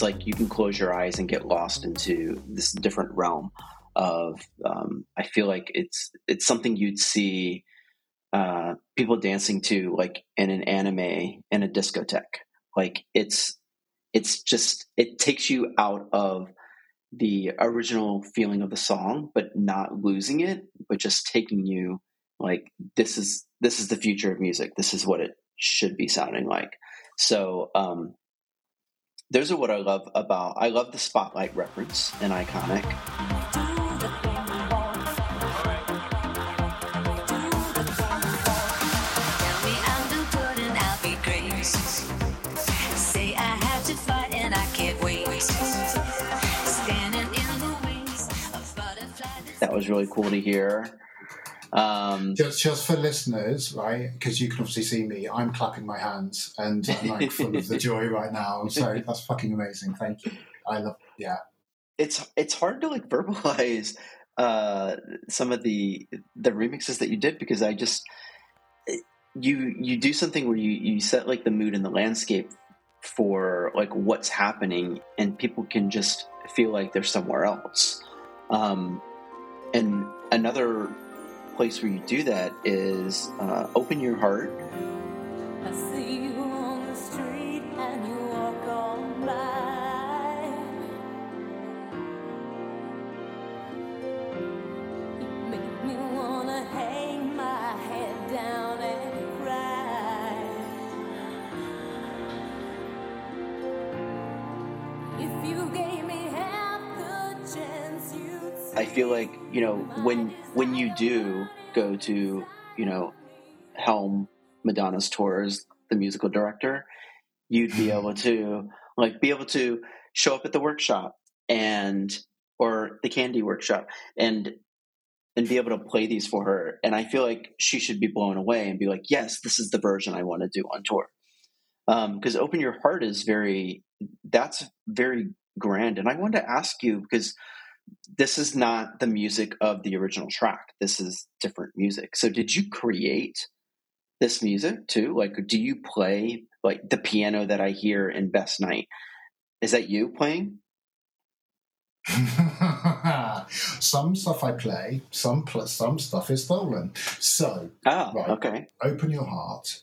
It's like you can close your eyes and get lost into this different realm of. Um, I feel like it's it's something you'd see uh, people dancing to, like in an anime in a discotheque. Like it's it's just it takes you out of the original feeling of the song, but not losing it, but just taking you like this is this is the future of music. This is what it should be sounding like. So um, those are what I love about. I love the spotlight reference in Iconic. That was really cool to hear. Um, Just, just for listeners, right? Because you can obviously see me. I'm clapping my hands and I'm like full of the *laughs* joy right now. So that's fucking amazing. Thank you. I love. Yeah. it's it's hard to like verbalize uh, some of the the remixes that you did because I just you you do something where you you set like the mood and the landscape for like what's happening and people can just feel like they're somewhere else um, and another place where you do that is uh, open your heart feel like you know when when you do go to you know helm Madonna's tours, the musical director, you'd be able to like be able to show up at the workshop and or the candy workshop and and be able to play these for her. And I feel like she should be blown away and be like, yes, this is the version I want to do on tour. Um, because open your heart is very that's very grand. And I wanted to ask you because this is not the music of the original track. This is different music. So did you create this music too? Like, do you play like the piano that I hear in Best Night? Is that you playing? *laughs* some stuff I play, some pl- some stuff is stolen. So Oh, Right. okay. open your heart.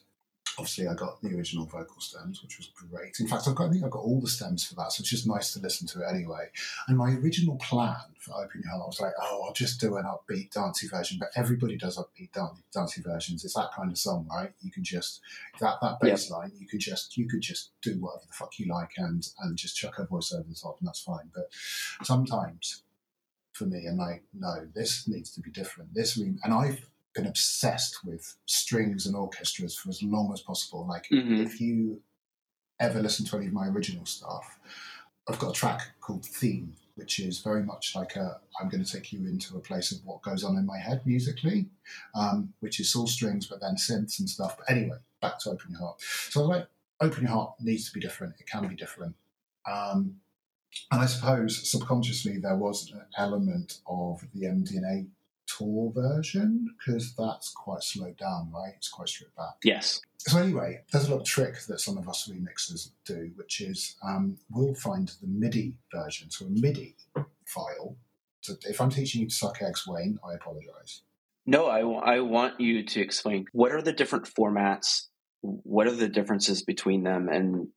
Obviously, I got the original vocal stems, which was great. In fact, I've got I think I've got all the stems for that, so it's just nice to listen to it anyway. And my original plan for Open Your Heart was like, oh, I'll just do an upbeat dancey version. But everybody does upbeat dan- dancey versions. It's that kind of song, right? You can just that that bass line. You could just you could just do whatever the fuck you like and and just chuck a voice over the top, and that's fine. But sometimes for me, and I'm like, no, this needs to be different. This re- and I've been obsessed with strings and orchestras for as long as possible. Like, Mhm. if you ever listen to any of my original stuff, I've got a track called Theme, which is very much like a I'm going to take you into a place of what goes on in my head musically, um, which is all strings, but then synths and stuff. But anyway, back to Open Your Heart. So, like, Open Your Heart needs to be different. It can be different. Um, and I suppose subconsciously there was an element of the MDNA tour version because that's quite slowed down, right? It's quite stripped back. Yes. So anyway, there's a little trick that some of us remixers do, which is um, we'll find the MIDI version, so a MIDI file. So if I'm teaching you to suck eggs, Wayne, I apologise. No, I, I want you to explain what are the different formats, what are the differences between them, and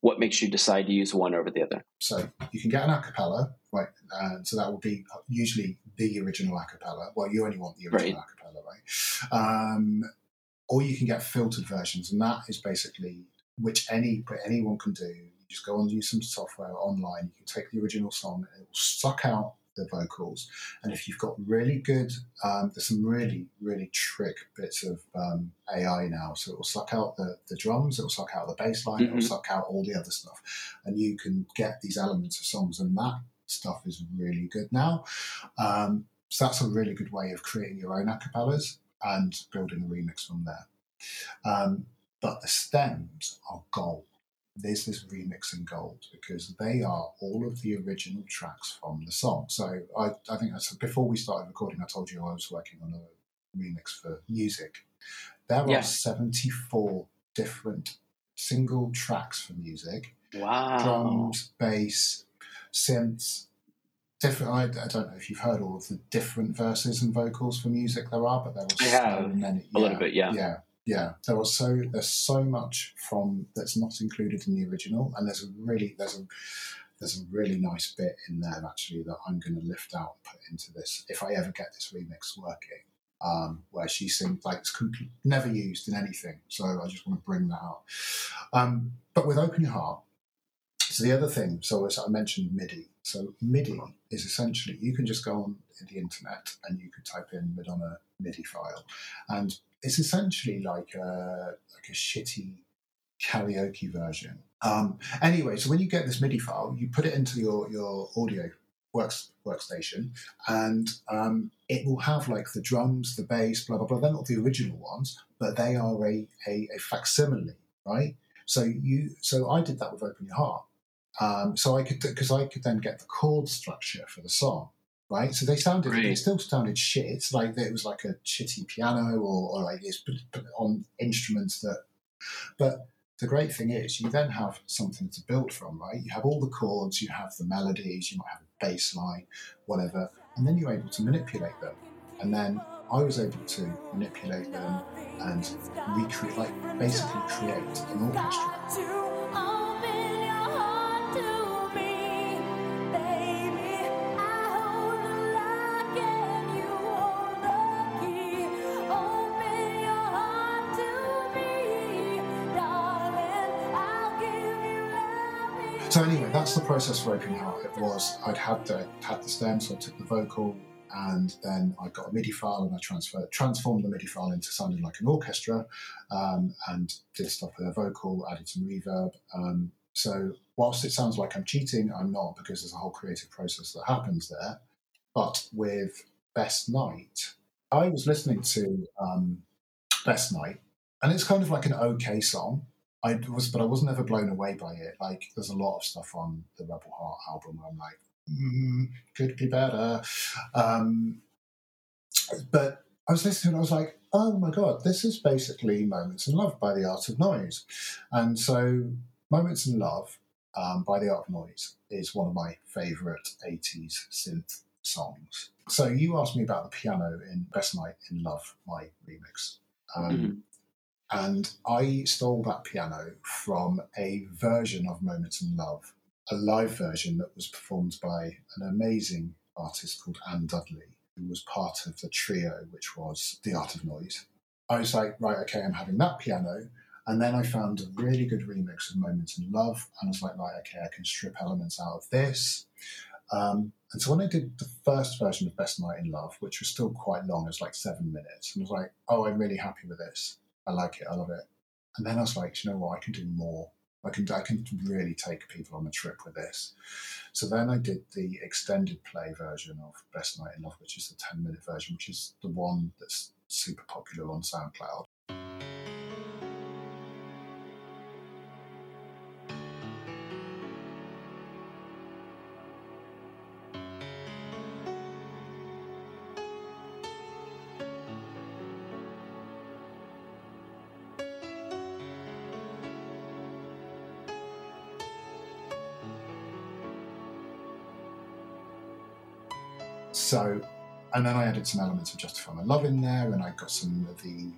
what makes you decide to use one over the other. So you can get an acapella, right? And so that will be usually the original acapella. Well, you only want the original acapella, right? Um, or you can get filtered versions, and that is basically which any but anyone can do. You just go and use some software online. You can take the original song, and it will suck out the vocals. And if you've got really good, um, there's some really really trick bits of um, AI now. So it will suck out the, the drums, it will suck out the bass line, it will Mhm. suck out all the other stuff, and you can get these elements of songs, and that stuff is really good now. Um, so that's a really good way of creating your own acapellas and building a remix from there. Um, but the stems are gold. There's this remix in gold because they are all of the original tracks from the song. So I, I think that's before we started recording, I told you I was working on a remix for music. There Yeah. are 74 different single tracks for music Wow. drums, bass, synths, different. I, I don't know if you've heard all of the different verses and vocals for music there are, but there are so many. a little bit, yeah. yeah, yeah. There are so there's so much from that's not included in the original, and there's a really there's a there's a really nice bit in there actually that I'm going to lift out and put into this if I ever get this remix working. Um, where she sings like it's complete, never used in anything, so I just want to bring that out. Um, but with Open Your Heart, so the other thing, so as I mentioned MIDI. So MIDI is essentially you can just go on the internet and you could type in Madonna MIDI file, and it's essentially like a like a shitty karaoke version. Um, anyway, so when you get this MIDI file, you put it into your your audio works workstation, and um, it will have like the drums, the bass, blah blah blah. They're not the original ones, but they are a a, a facsimile, right? So you so I did that with Open Your Heart. Um, so I could because I could then get the chord structure for the song, right? So they sounded they Right. still sounded shit, It's like it was like a shitty piano or, or like it's on instruments that. But the great thing is you then have something to build from, right? You have all the chords, you have the melodies, you might have a bass line, whatever, and then you're able to manipulate them. And then I was able to manipulate them and recreate, like basically create an orchestra. Process for Open Heart. It was I'd had the had the stem, so I took the vocal, and then I got a MIDI file and I transferred transformed the MIDI file into sounding like an orchestra, um, and did stuff with a vocal, added some reverb. Um, so whilst it sounds like I'm cheating, I'm not because there's a whole creative process that happens there. But with Best Night, I was listening to um, Best Night, and it's kind of like an okay song. I was, but I wasn't ever blown away by it. Like, there's a lot of stuff on the Rebel Heart album where I'm like, mm, could be better. Um, but I was listening I was like, oh my god, this is basically Moments in Love by the Art of Noise. And so, Moments in Love um, by the Art of Noise is one of my favourite 80s synth songs. So, you asked me about the piano in Best Night in Love, my remix. Um, Mhm. And I stole that piano from a version of Moments in Love, a live version that was performed by an amazing artist called Anne Dudley, who was part of the trio which was The Art of Noise. I was like, right, okay, I'm having that piano. And then I found a really good remix of Moments in Love, and I was like, right, okay, I can strip elements out of this. Um, and so when I did the first version of Best Night in Love, which was still quite long, it was like seven minutes, and I was like, oh, I'm really happy with this. I like it. I love it. And then I was like, you know what? I can do more. I can I can really take people on a trip with this. So then I did the extended play version of Best Night in Love, which is the 10 minute version, which is the one that's super popular on SoundCloud. And then I added some elements of Justify My Love in there, and I got some of the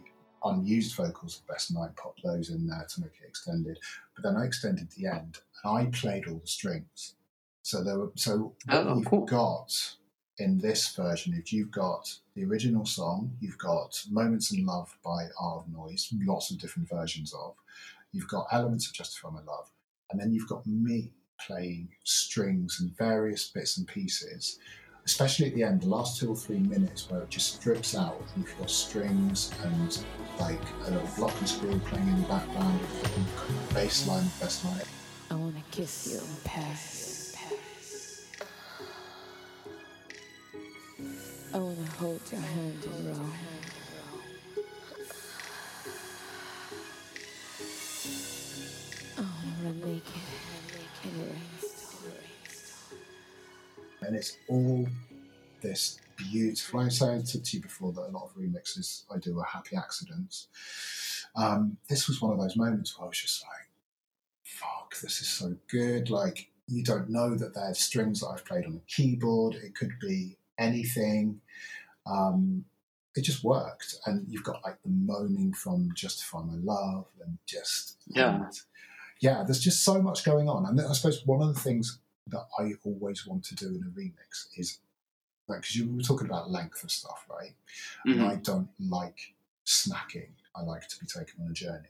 unused vocals of Best Night, popped those in there to make it extended. But then I extended the end, and I played all the strings. So there were so what Oh, you've cool. got in this version is you've got the original song, you've got Moments in Love by Art of Noise, lots of different versions of. You've got elements of Justify My Love, and then you've got me playing strings and various bits and pieces. Especially at the end, the last two or three minutes where it just strips out and you've got strings and like a little block and screw playing in the background, and the bass line of Best Night. I wanna kiss you in Paris. I wanna hold your hand in Rome. I wanna run naked rainstorm. And it's all this beautiful. I said to you before that a lot of remixes I do are happy accidents. Um, this was one of those moments where I was just like, "Fuck, this is so good!" Like you don't know that there's strings that I've played on a keyboard. It could be anything. Um, it just worked, and you've got like the moaning from "Justify My Love" and just Yeah. and, yeah. There's just so much going on, and I suppose one of the things that I always want to do in a remix is like because you were talking about length of stuff, right? And Mhm. I don't like snacking. I like to be taken on a journey.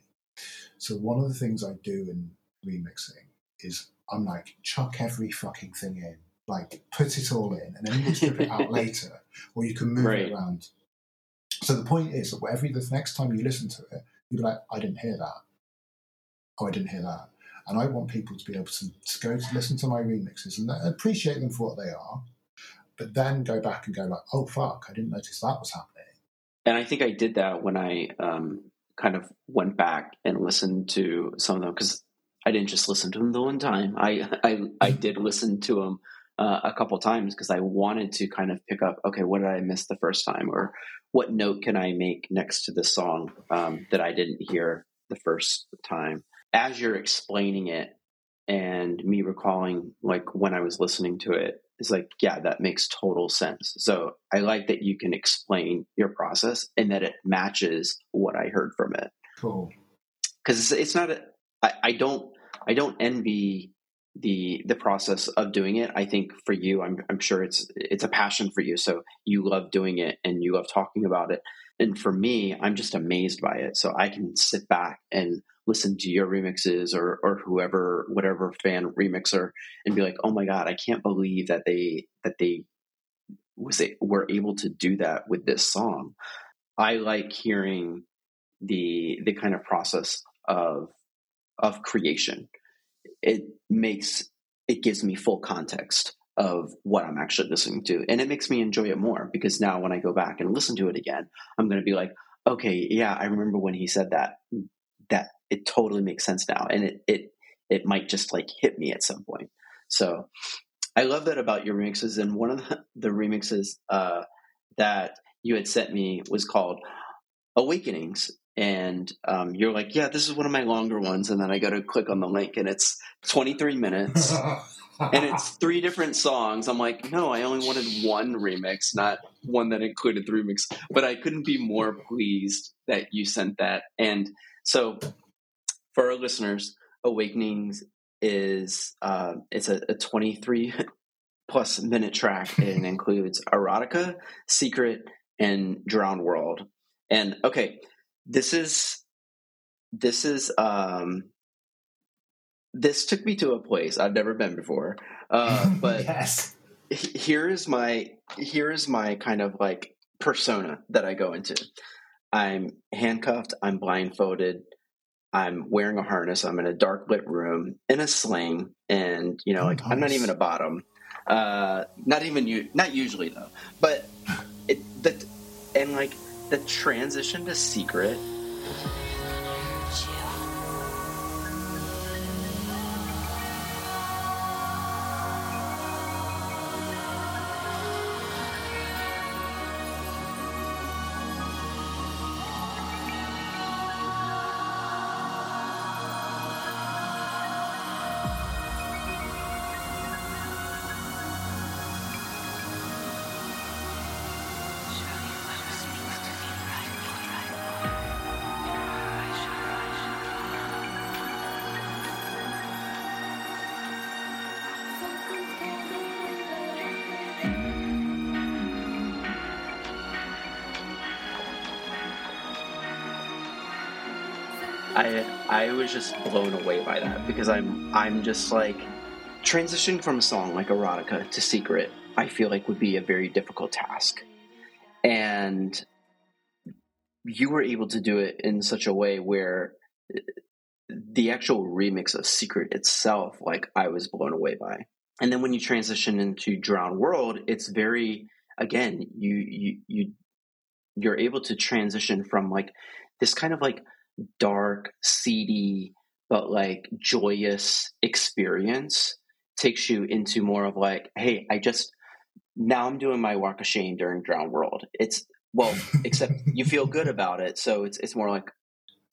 So one of the things I do in remixing is I'm like chuck every fucking thing in, like put it all in, and then you can strip it out *laughs* later, or you can move Right. it around. So the point is that whatever the next time you listen to it, you'll be like, I didn't hear that. Oh, I didn't hear that. And I want people to be able to, to go to listen to my remixes and appreciate them for what they are, but then go back and go like, oh fuck, I didn't notice that was happening. And I think I did that when I um, kind of went back and listened to some of them because I didn't just listen to them the one time. I I, I did listen to them uh, a couple times because I wanted to kind of pick up. Okay, what did I miss the first time, or what note can I make next to the song um, that I didn't hear the first time? As you're explaining it, and me recalling like when I was listening to it, it's like, yeah, that makes total sense. So I like that you can explain your process and that it matches what I heard from it. Cool. Because it's, it's not a, I, I don't, I don't envy the the process of doing it. I think for you, I'm I'm sure it's it's a passion for you. So you love doing it and you love talking about it. And for me, I'm just amazed by it. So I can sit back and listen to your remixes or or whoever whatever fan remixer and be like, oh my god, I can't believe that they that they was it were able to do that with this song. I like hearing the the kind of process of of creation. It makes it gives me full context of what I'm actually listening to, and it makes me enjoy it more because now when I go back and listen to it again, I'm going to be like, okay, yeah, I remember when he said that. That it totally makes sense now, and it it it might just like hit me at some point. So I love that about your remixes, and one of the, the remixes uh, that you had sent me was called Awakenings, and um, you're like, yeah, this is one of my longer ones, and then I go to click on the link, and it's 23 minutes, and it's *laughs* three different songs. I'm like, no, I only wanted one remix, not one that included the remix. But I couldn't be more pleased that you sent that. And so, for our listeners, Awakenings is uh, it's a, a 23 *laughs* plus minute track. *laughs* and includes erotica, secret, and Drowned world. And okay, this is this is um this took me to a place I've never been before. Uh, *laughs* but yes. here is my here is my kind of like persona that I go into. I'm handcuffed, I'm blindfolded, I'm wearing a harness, I'm in a dark lit room in a sling, and you know, like I'm not even a bottom. Uh not even you not usually though. But it the and like the transition to secret I was just blown away by that because I'm I'm just like transitioning from a song like Erotica to Secret. I feel like would be a very difficult task, and you were able to do it in such a way where the actual remix of Secret itself, like I was blown away by. And then when you transition into Drowned World, it's very again you you you you're able to transition from like this kind of like dark, seedy, but like joyous experience takes you into more of like, hey, I just now I'm doing my walk of shame during Drowned World. It's well, *laughs* except you feel good about it, so it's it's more like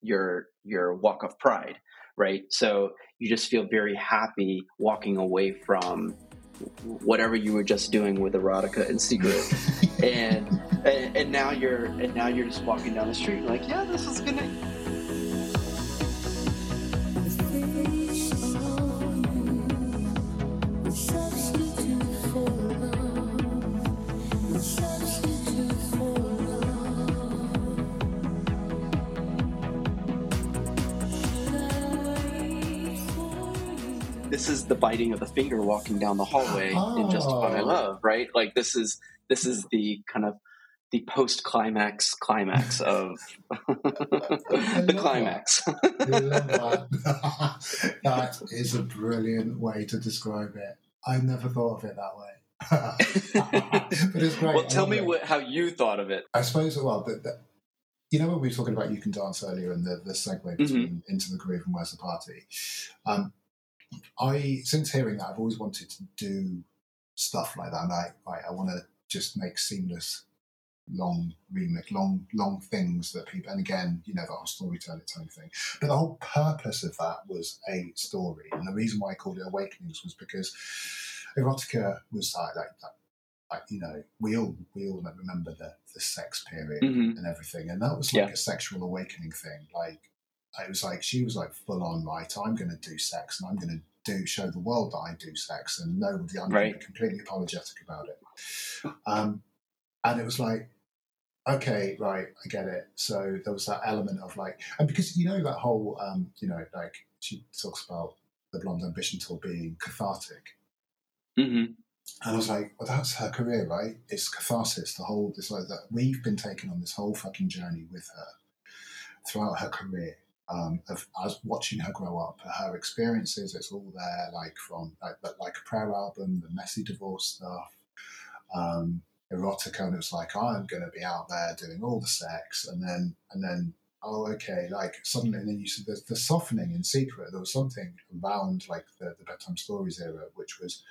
your your walk of pride, right? So you just feel very happy walking away from whatever you were just doing with erotica and secret *laughs* and, and and now you're and now you're just walking down the street like yeah this is gonna the biting of the finger walking down the hallway in Justify My Oh. Love, right? Like this is this is the kind of the post climax *laughs* climax of the climax. I that. *laughs* that is a brilliant way to describe it. I never thought of it that way. *laughs* but it's great. well, tell me what, how you thought of it. I suppose, well, the, the, you know, when we were talking about You Can Dance earlier and the, the segue Mm-hmm. between Into the Groove and Where's the Party, um, I, since hearing that, I've always wanted to do stuff like that. And I, I, I want to just make seamless, long remix, long, long things that people, and again, you know, the whole storytelling type thing. But the whole purpose of that was a story. And the reason why I called it Awakenings was because erotica was like, like, like, like you know, we all, we all remember the, the sex period Mhm. and everything. And that was like Yeah. a sexual awakening thing. Like, it was like, she was like full on, right, I'm going to do sex and I'm going to do, show the world that I do sex and nobody, I'm going to Right. be completely apologetic about it. Um, and it was like, okay, right, I get it. So there was that element of like, and because you know that whole, um, you know, like she talks about the Blonde Ambition tour being cathartic, hmm and I was like, well, that's her career, right? It's catharsis. The whole, it's like that. We've been taken on this whole fucking journey with her throughout her career. Um, of as watching her grow up, her experiences, it's all there, like from like like a prayer album, the messy divorce stuff, um, erotica, and it was like I'm going to be out there doing all the sex, and then and then oh okay, like suddenly, and then you see the, the softening in secret. There was something around like the, the bedtime stories era, which was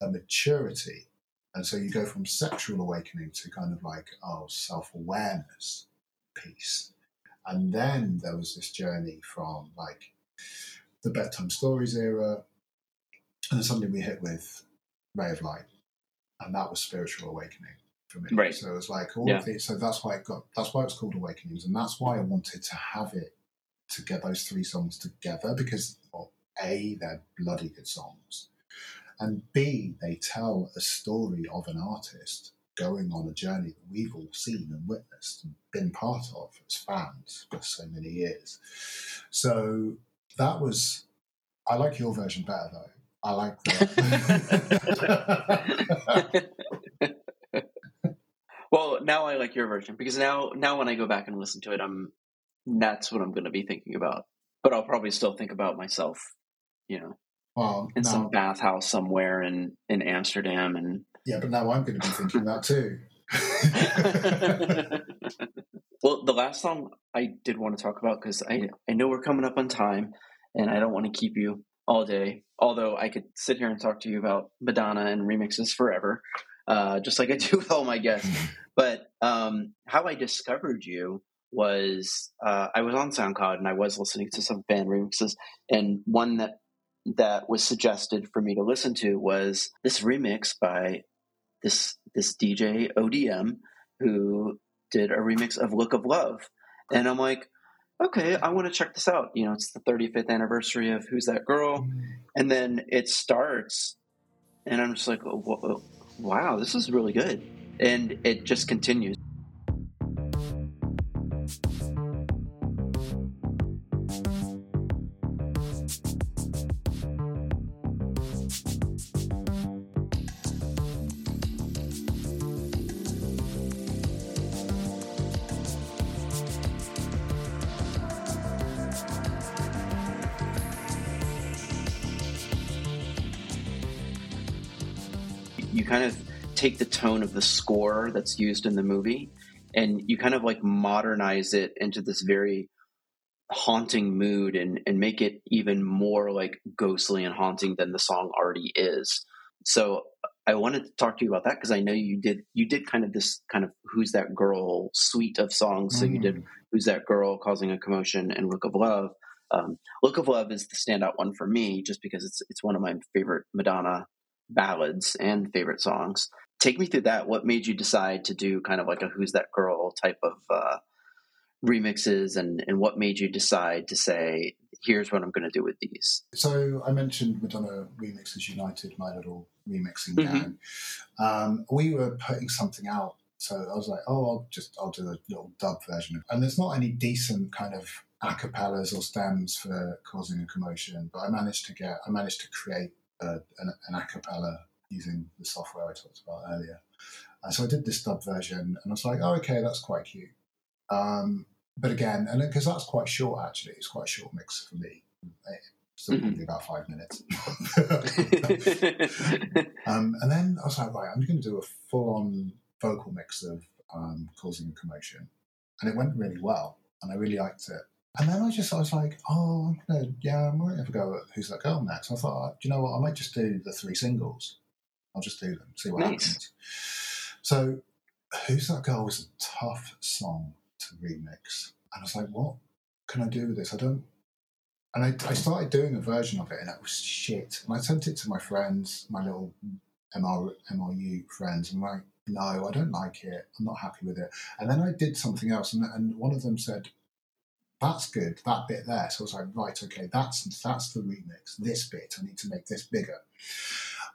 a maturity, and so you go from sexual awakening to kind of like oh self awareness piece, and then there was this journey from like the bedtime stories era, and then suddenly we hit with Ray of Light, and that was spiritual awakening for me. Right. So it was like all Yeah. of these. So that's why it got. That's why it was called Awakenings, and that's why I wanted to have it to get those three songs together because well, a they're bloody good songs, and b they tell a story of an artist going on a journey that we've all seen and witnessed and been part of as fans for so many years. So that was. I like your version better though. I like that. *laughs* well, now I like your version because now now when I go back and listen to it, I'm that's what I'm going to be thinking about. But I'll probably still think about myself, you know, well, in now, some bathhouse somewhere in in Amsterdam and yeah, but now I'm going to be thinking that too. *laughs* well, the last song I did want to talk about because I I know we're coming up on time, and I don't want to keep you all day. Although I could sit here and talk to you about Madonna and remixes forever, uh, just like I do with all my guests. *laughs* But um, how I discovered you was uh, I was on SoundCloud and I was listening to some fan remixes, and one that that was suggested for me to listen to was this remix by this this DJ ODM who did a remix of Look of Love. And I'm like, okay, I want to check this out. You know, it's the 35th anniversary of Who's That Girl? Mm-hmm. And then it starts, and I'm just like, wow, this is really good. And it just continues. Take the tone of the score that's used in the movie and you kind of like modernize it into this very haunting mood and, and make it even more like ghostly and haunting than the song already is. So I wanted to talk to you about that because I know you did you did kind of this kind of who's that girl suite of songs. So you did Mm. who's that girl causing a commotion and Look of Love. Um, Look of Love is the standout one for me just because it's it's one of my favorite Madonna ballads and favorite songs. Take me through that. What made you decide to do kind of like a Who's That Girl type of uh, remixes, and and what made you decide to say, here's what I'm going to do with these? So I mentioned Madonna Remixes United, my little remixing Mhm. gang. Um, we were putting something out, so I was like, "Oh, I'll just I'll do a little dub version." of And there's not any decent kind of acapellas or stems for causing a commotion, but I managed to get I managed to create a, an, an acapella using the software I talked about earlier. Uh, so I did this dub version, and I was like, "Oh, okay, that's quite cute." Um, but again, and because that's quite short, actually, it's quite a short mix for me. Still Mhm. probably about five minutes. *laughs* um, and then I was like, right, I'm going to do a full-on vocal mix of um, causing a commotion, and it went really well, and I really liked it. And then I just I was like, oh, I'm gonna yeah, I might have a go at who's that girl next. I thought, do you know what? I might just do the three singles. I'll just do them, see what Nice. happens. So, who's that girl was a tough song to remix, and I was like, what can I do with this? I don't. And I, I started doing a version of it, and it was shit. And I sent it to my friends, my little MR, MRU friends, and I'm like, no, I don't like it. I'm not happy with it. And then I did something else, and, and one of them said, that's good, that bit there. So I was like, right, okay, that's that's the remix. This bit, I need to make this bigger.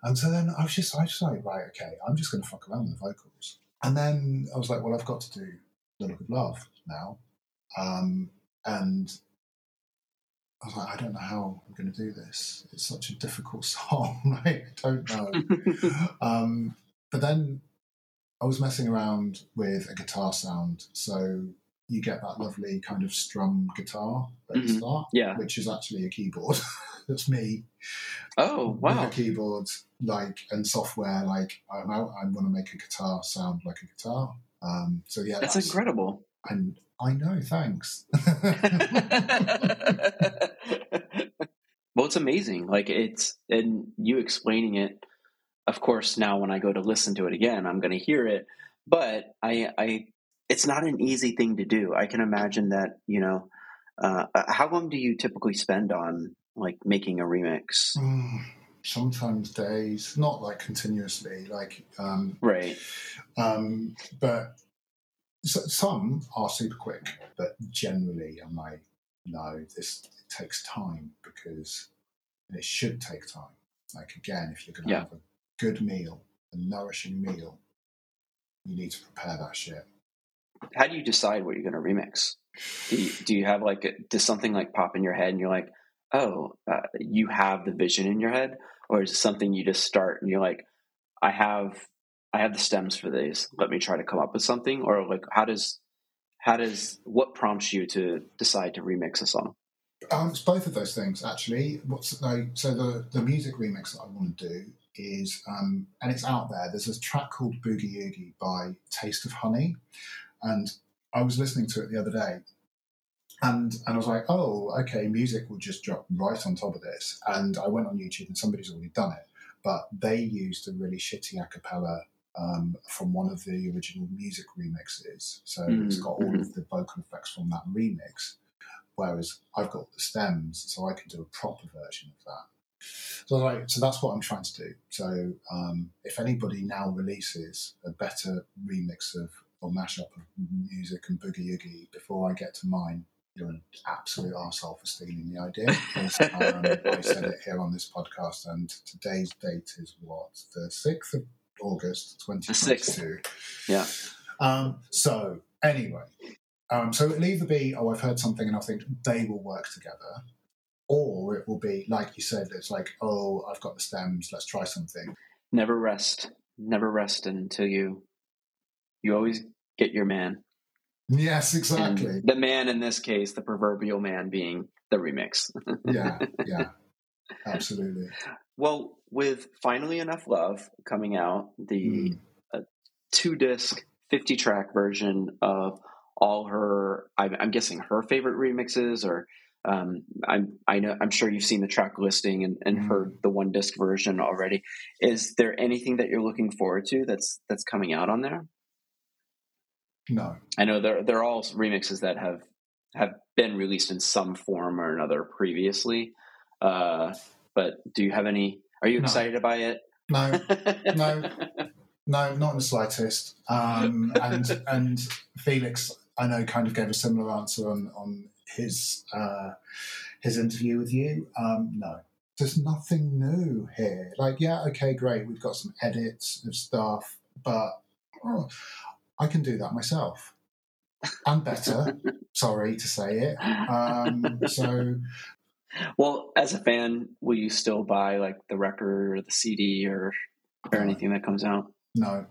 And so then I was just, I was like, right, okay, I'm just going to fuck around with the vocals. And then I was like, well, I've got to do The Look of Love now. Um, and I was like, I don't know how I'm going to do this. It's such a difficult *laughs* song. *laughs* I don't know. *laughs* um, but then I was messing around with a guitar sound. So you get that lovely kind of strum guitar at the Mhm. start, yeah. which is actually a keyboard. That's me Oh wow. with a keyboard, like and software. Like I'm out, I want to make a guitar sound like a guitar. Um, so yeah, That's incredible. And I know, thanks. *laughs* *laughs* well, it's amazing. Like it's and you explaining it. Of course, now when I go to listen to it again, I'm going to hear it. But I, I, it's not an easy thing to do. I can imagine that. You know, uh, how long do you typically spend on like making a remix? Mm, Sometimes days, not like continuously, like um, Right. um, but s- some are super quick. But generally, I'm like, no, this it takes time because it should take time. Like again, if you're going to Yeah. have a good meal, a nourishing meal, you need to prepare that shit. How do you decide what you're going to remix? Do you, do you have like a, does something like pop in your head and you're like, oh, uh, you have the vision in your head, or is it something you just start and you're like, I have I have the stems for these. Let me try to come up with something, or like how does how does what prompts you to decide to remix a song? Um, it's both of those things actually. What's so the the music remix that I want to do is, um, and it's out there. There's a track called Boogie Oogie by Taste of Honey, and I was listening to it the other day, and and I was like, oh, okay, music will just drop right on top of this. And I went on YouTube, and somebody's already done it, but they used a really shitty a cappella. Um, from one of the original music remixes, so it's got all of the vocal effects from that remix whereas I've got the stems, so I can do a proper version of that. So, like, so that's what I'm trying to do. So, um, if anybody now releases a better remix of or mashup of music and boogie oogie before I get to mine, you're an absolute arsehole for stealing the idea. Because, um, I said it here on this podcast, and today's date is what the sixth of August, twenty twenty two. Yeah. Um, so anyway, um, so it'll either be, oh, I've heard something and I think they will work together, or it will be, like you said, it's like, oh, I've got the stems, let's try something. Never rest, never rest until you you always get your man. Yes, And exactly. the man in this case, the proverbial man, being the remix. *laughs* yeah, yeah, absolutely. well, with Finally Enough Love coming out, the Mm. two disc, 50 track version of all her, I'm, I'm guessing her favorite remixes, or um, I'm, I know, I'm sure you've seen the track listing and, and Mm. heard the one disc version already. Is there anything that you're looking forward to that's, that's coming out on there? No. I know they're, they're all remixes that have, have been released in some form or another previously. Uh, but do you have any, are you No. excited by it? No. *laughs* No. No, not in the slightest. Um, and and Felix, I know, kind of gave a similar answer on on his uh, his interview with you. Um, no, there's nothing new here. Like, yeah, okay, great, we've got some edits of stuff, but oh, I can do that myself and better. sorry to say it. Um, so Well, as a fan, will you still buy like the record or the CD or or anything that comes out? No,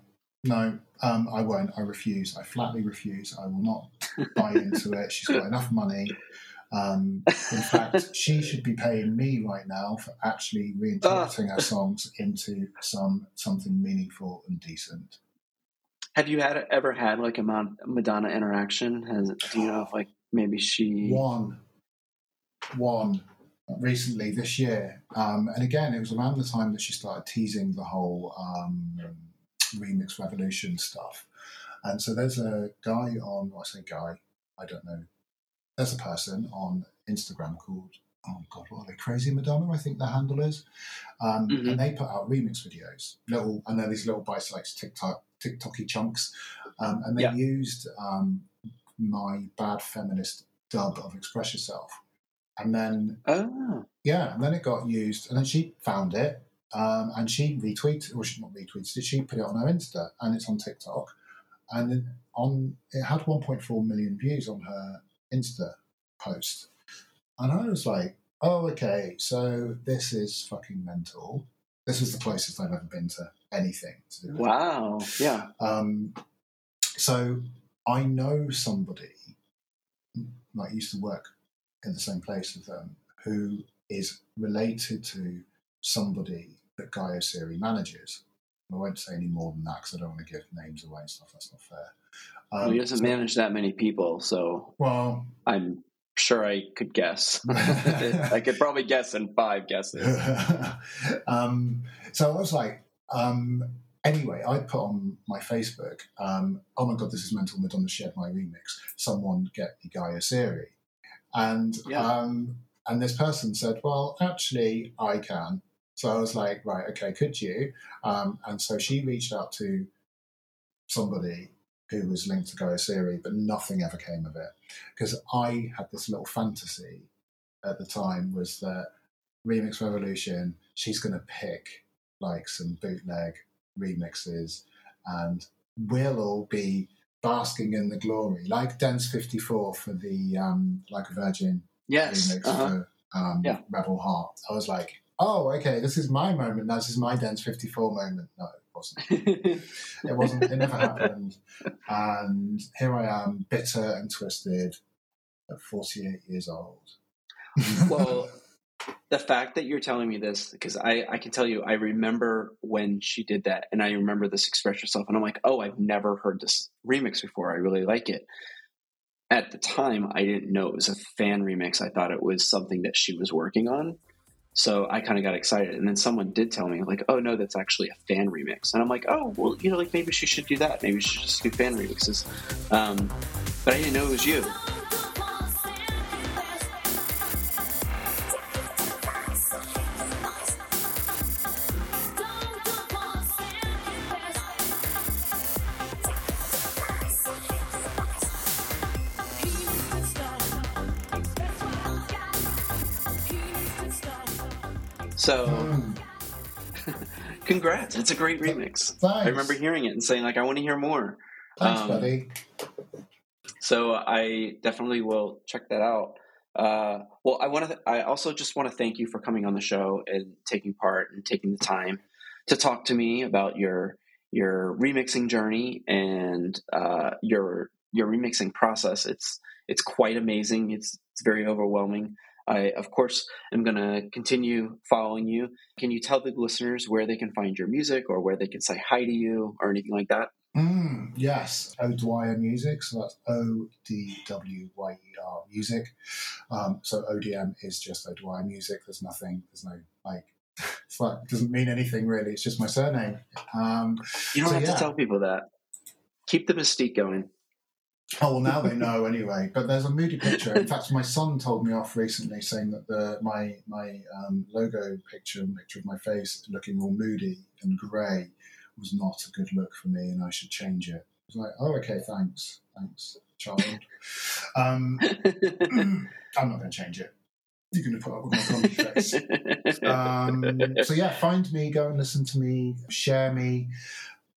no, um, I won't. I refuse. I flatly refuse. I will not buy into it. She's got enough money. Um, in fact, she should be paying me right now for actually reinterpreting her songs into some something meaningful and decent. Have you had ever had like a Madonna interaction? Has do you know if like maybe she? One, one recently this year, um, and again, it was around the time that she started teasing the whole um, remix revolution stuff. And so there's a guy on, well, I say guy, I don't know. There's a person on Instagram called, oh God, what are they? Crazy Madonna, I think the handle is. Um, Mhm. And they put out remix videos. Little, I know these little bites like TikTok, TikToky chunks. Um, and they Yeah. used um, my bad feminist dub of Express Yourself. And then Oh, yeah, and then it got used, and then she found it, um, and she retweeted, or she not retweeted she put it on her Insta, and it's on TikTok, and on it had 1.4 million views on her Insta post, and I was like, oh, okay, so this is fucking mental. This is the closest I've ever been to anything to do with it. wow, yeah. Um, so I know somebody, like used to work in the same place as them, who is related to somebody that Guy Oseary manages. I won't say any more than that because I don't want to give names away and stuff. That's not fair. Um, well, he doesn't so- manage that many people, so Well, I'm sure I could guess. *laughs* I could probably guess in five guesses. *laughs* um, so I was like, um, anyway, I put on my Facebook, um, oh my god, this is mental Madonna shared my remix. Someone get the Guy Oseary. And Yeah. um, and this person said, well, actually, I can. So I was like, right, okay, could you? Um, and so she reached out to somebody who was linked to Guy Oseary, but nothing ever came of it. Because I had this little fantasy at the time was that Remix Revolution, she's going to pick like some bootleg remixes and we'll all be basking in the glory, like Dance 54 for the um, Like a Virgin Yes. remix Uh-huh. for um, Yeah. Rebel Heart. I was like, oh, okay, this is my moment. This is my Dance 54 moment. No, wasn't. It wasn't. It never happened. And here I am, bitter and twisted at 48 years old. well, the fact that you're telling me this, because I, I can tell you, I remember when she did that, and I remember this express yourself, and I'm like, oh, I've never heard this remix before. I really like it. At the time, I didn't know it was a fan remix. I thought it was something that she was working on. So I kind of got excited, and then someone did tell me, like, "Oh no, that's actually a fan remix." And I'm like, "Oh, well, you know, like maybe she should do that. Maybe she should just do fan remixes." Um, but I didn't know it was you. So, *laughs* congrats! It's a great remix. thanks. I remember hearing it and saying, like, I want to hear more. Thanks, um, buddy. So I definitely will check that out. Uh, well, I want to. I also just want to thank you for coming on the show and taking part and taking the time to talk to me about your your remixing journey and uh, your your remixing process. It's it's quite amazing. It's it's very overwhelming. I, of course, am going to continue following you. Can you tell the listeners where they can find your music or where they can say hi to you or anything like that? Mm, yes, O'Dwyer Music. So that's O D W Y E R Music. Um, so ODM is just O'Dwyer Music. There's nothing. There's no like. *laughs* It's like it doesn't mean anything really. It's just my surname. Um, You don't So, have yeah. to tell people that. Keep the mystique going. Oh well, now they know anyway. But there's a moody picture. In fact, my son told me off recently, saying that the my my um, logo picture, picture of my face looking all moody and grey, was not a good look for me, and I should change it. I was like, oh, okay, thanks, thanks, child. Um, *clears throat* I'm not going to change it. You're going to put up with my face. *laughs* Um, so yeah, find me, go and listen to me, share me.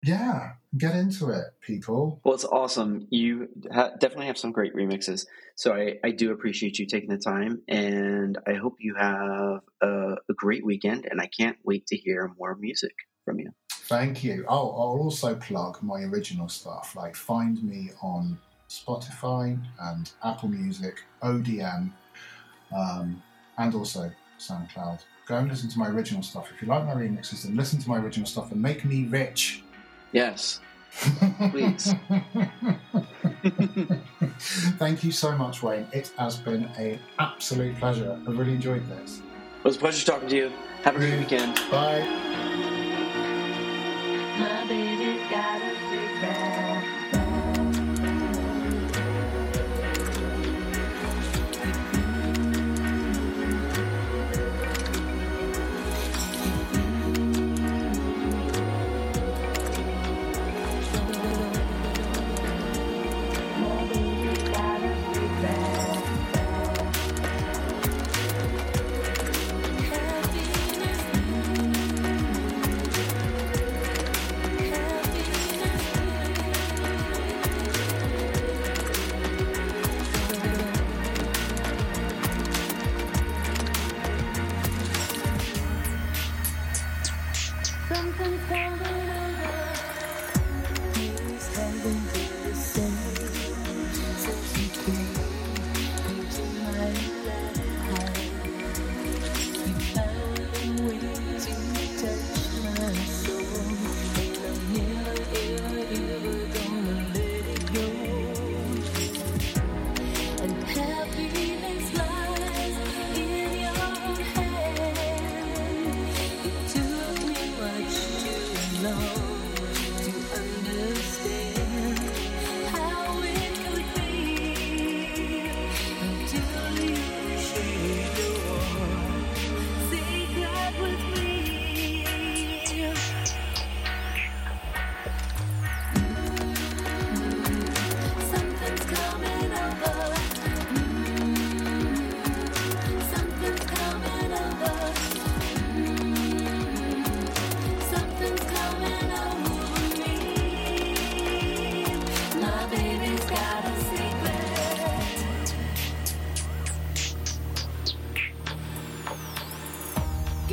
Yeah, get into it, people. Well, it's awesome. You ha- definitely have some great remixes. So I, I do appreciate you taking the time, and I hope you have a, a great weekend. And I can't wait to hear more music from you. Thank you. Oh, I'll also plug my original stuff. Like, find me on Spotify and Apple Music, ODM, um, and also SoundCloud. Go and listen to my original stuff. If you like my remixes, then listen to my original stuff and make me rich. Yes. *laughs* Please. *laughs* Thank you so much, Wayne. It has been an absolute pleasure. I really enjoyed this. It was a pleasure talking to you. Have a great weekend. Bye.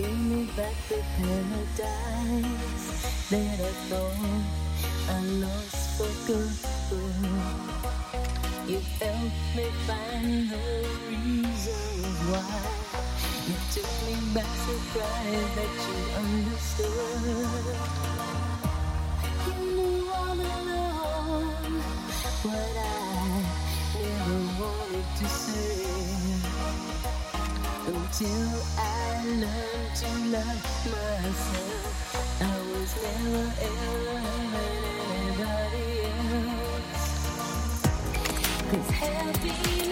Give me back the paradise that I thought I lost for good. You helped me find the reasons why. You took me by surprise that you understood. You knew all along what I never wanted to say. Until I learned to love myself, I was never ever anybody else. 'Cause happiness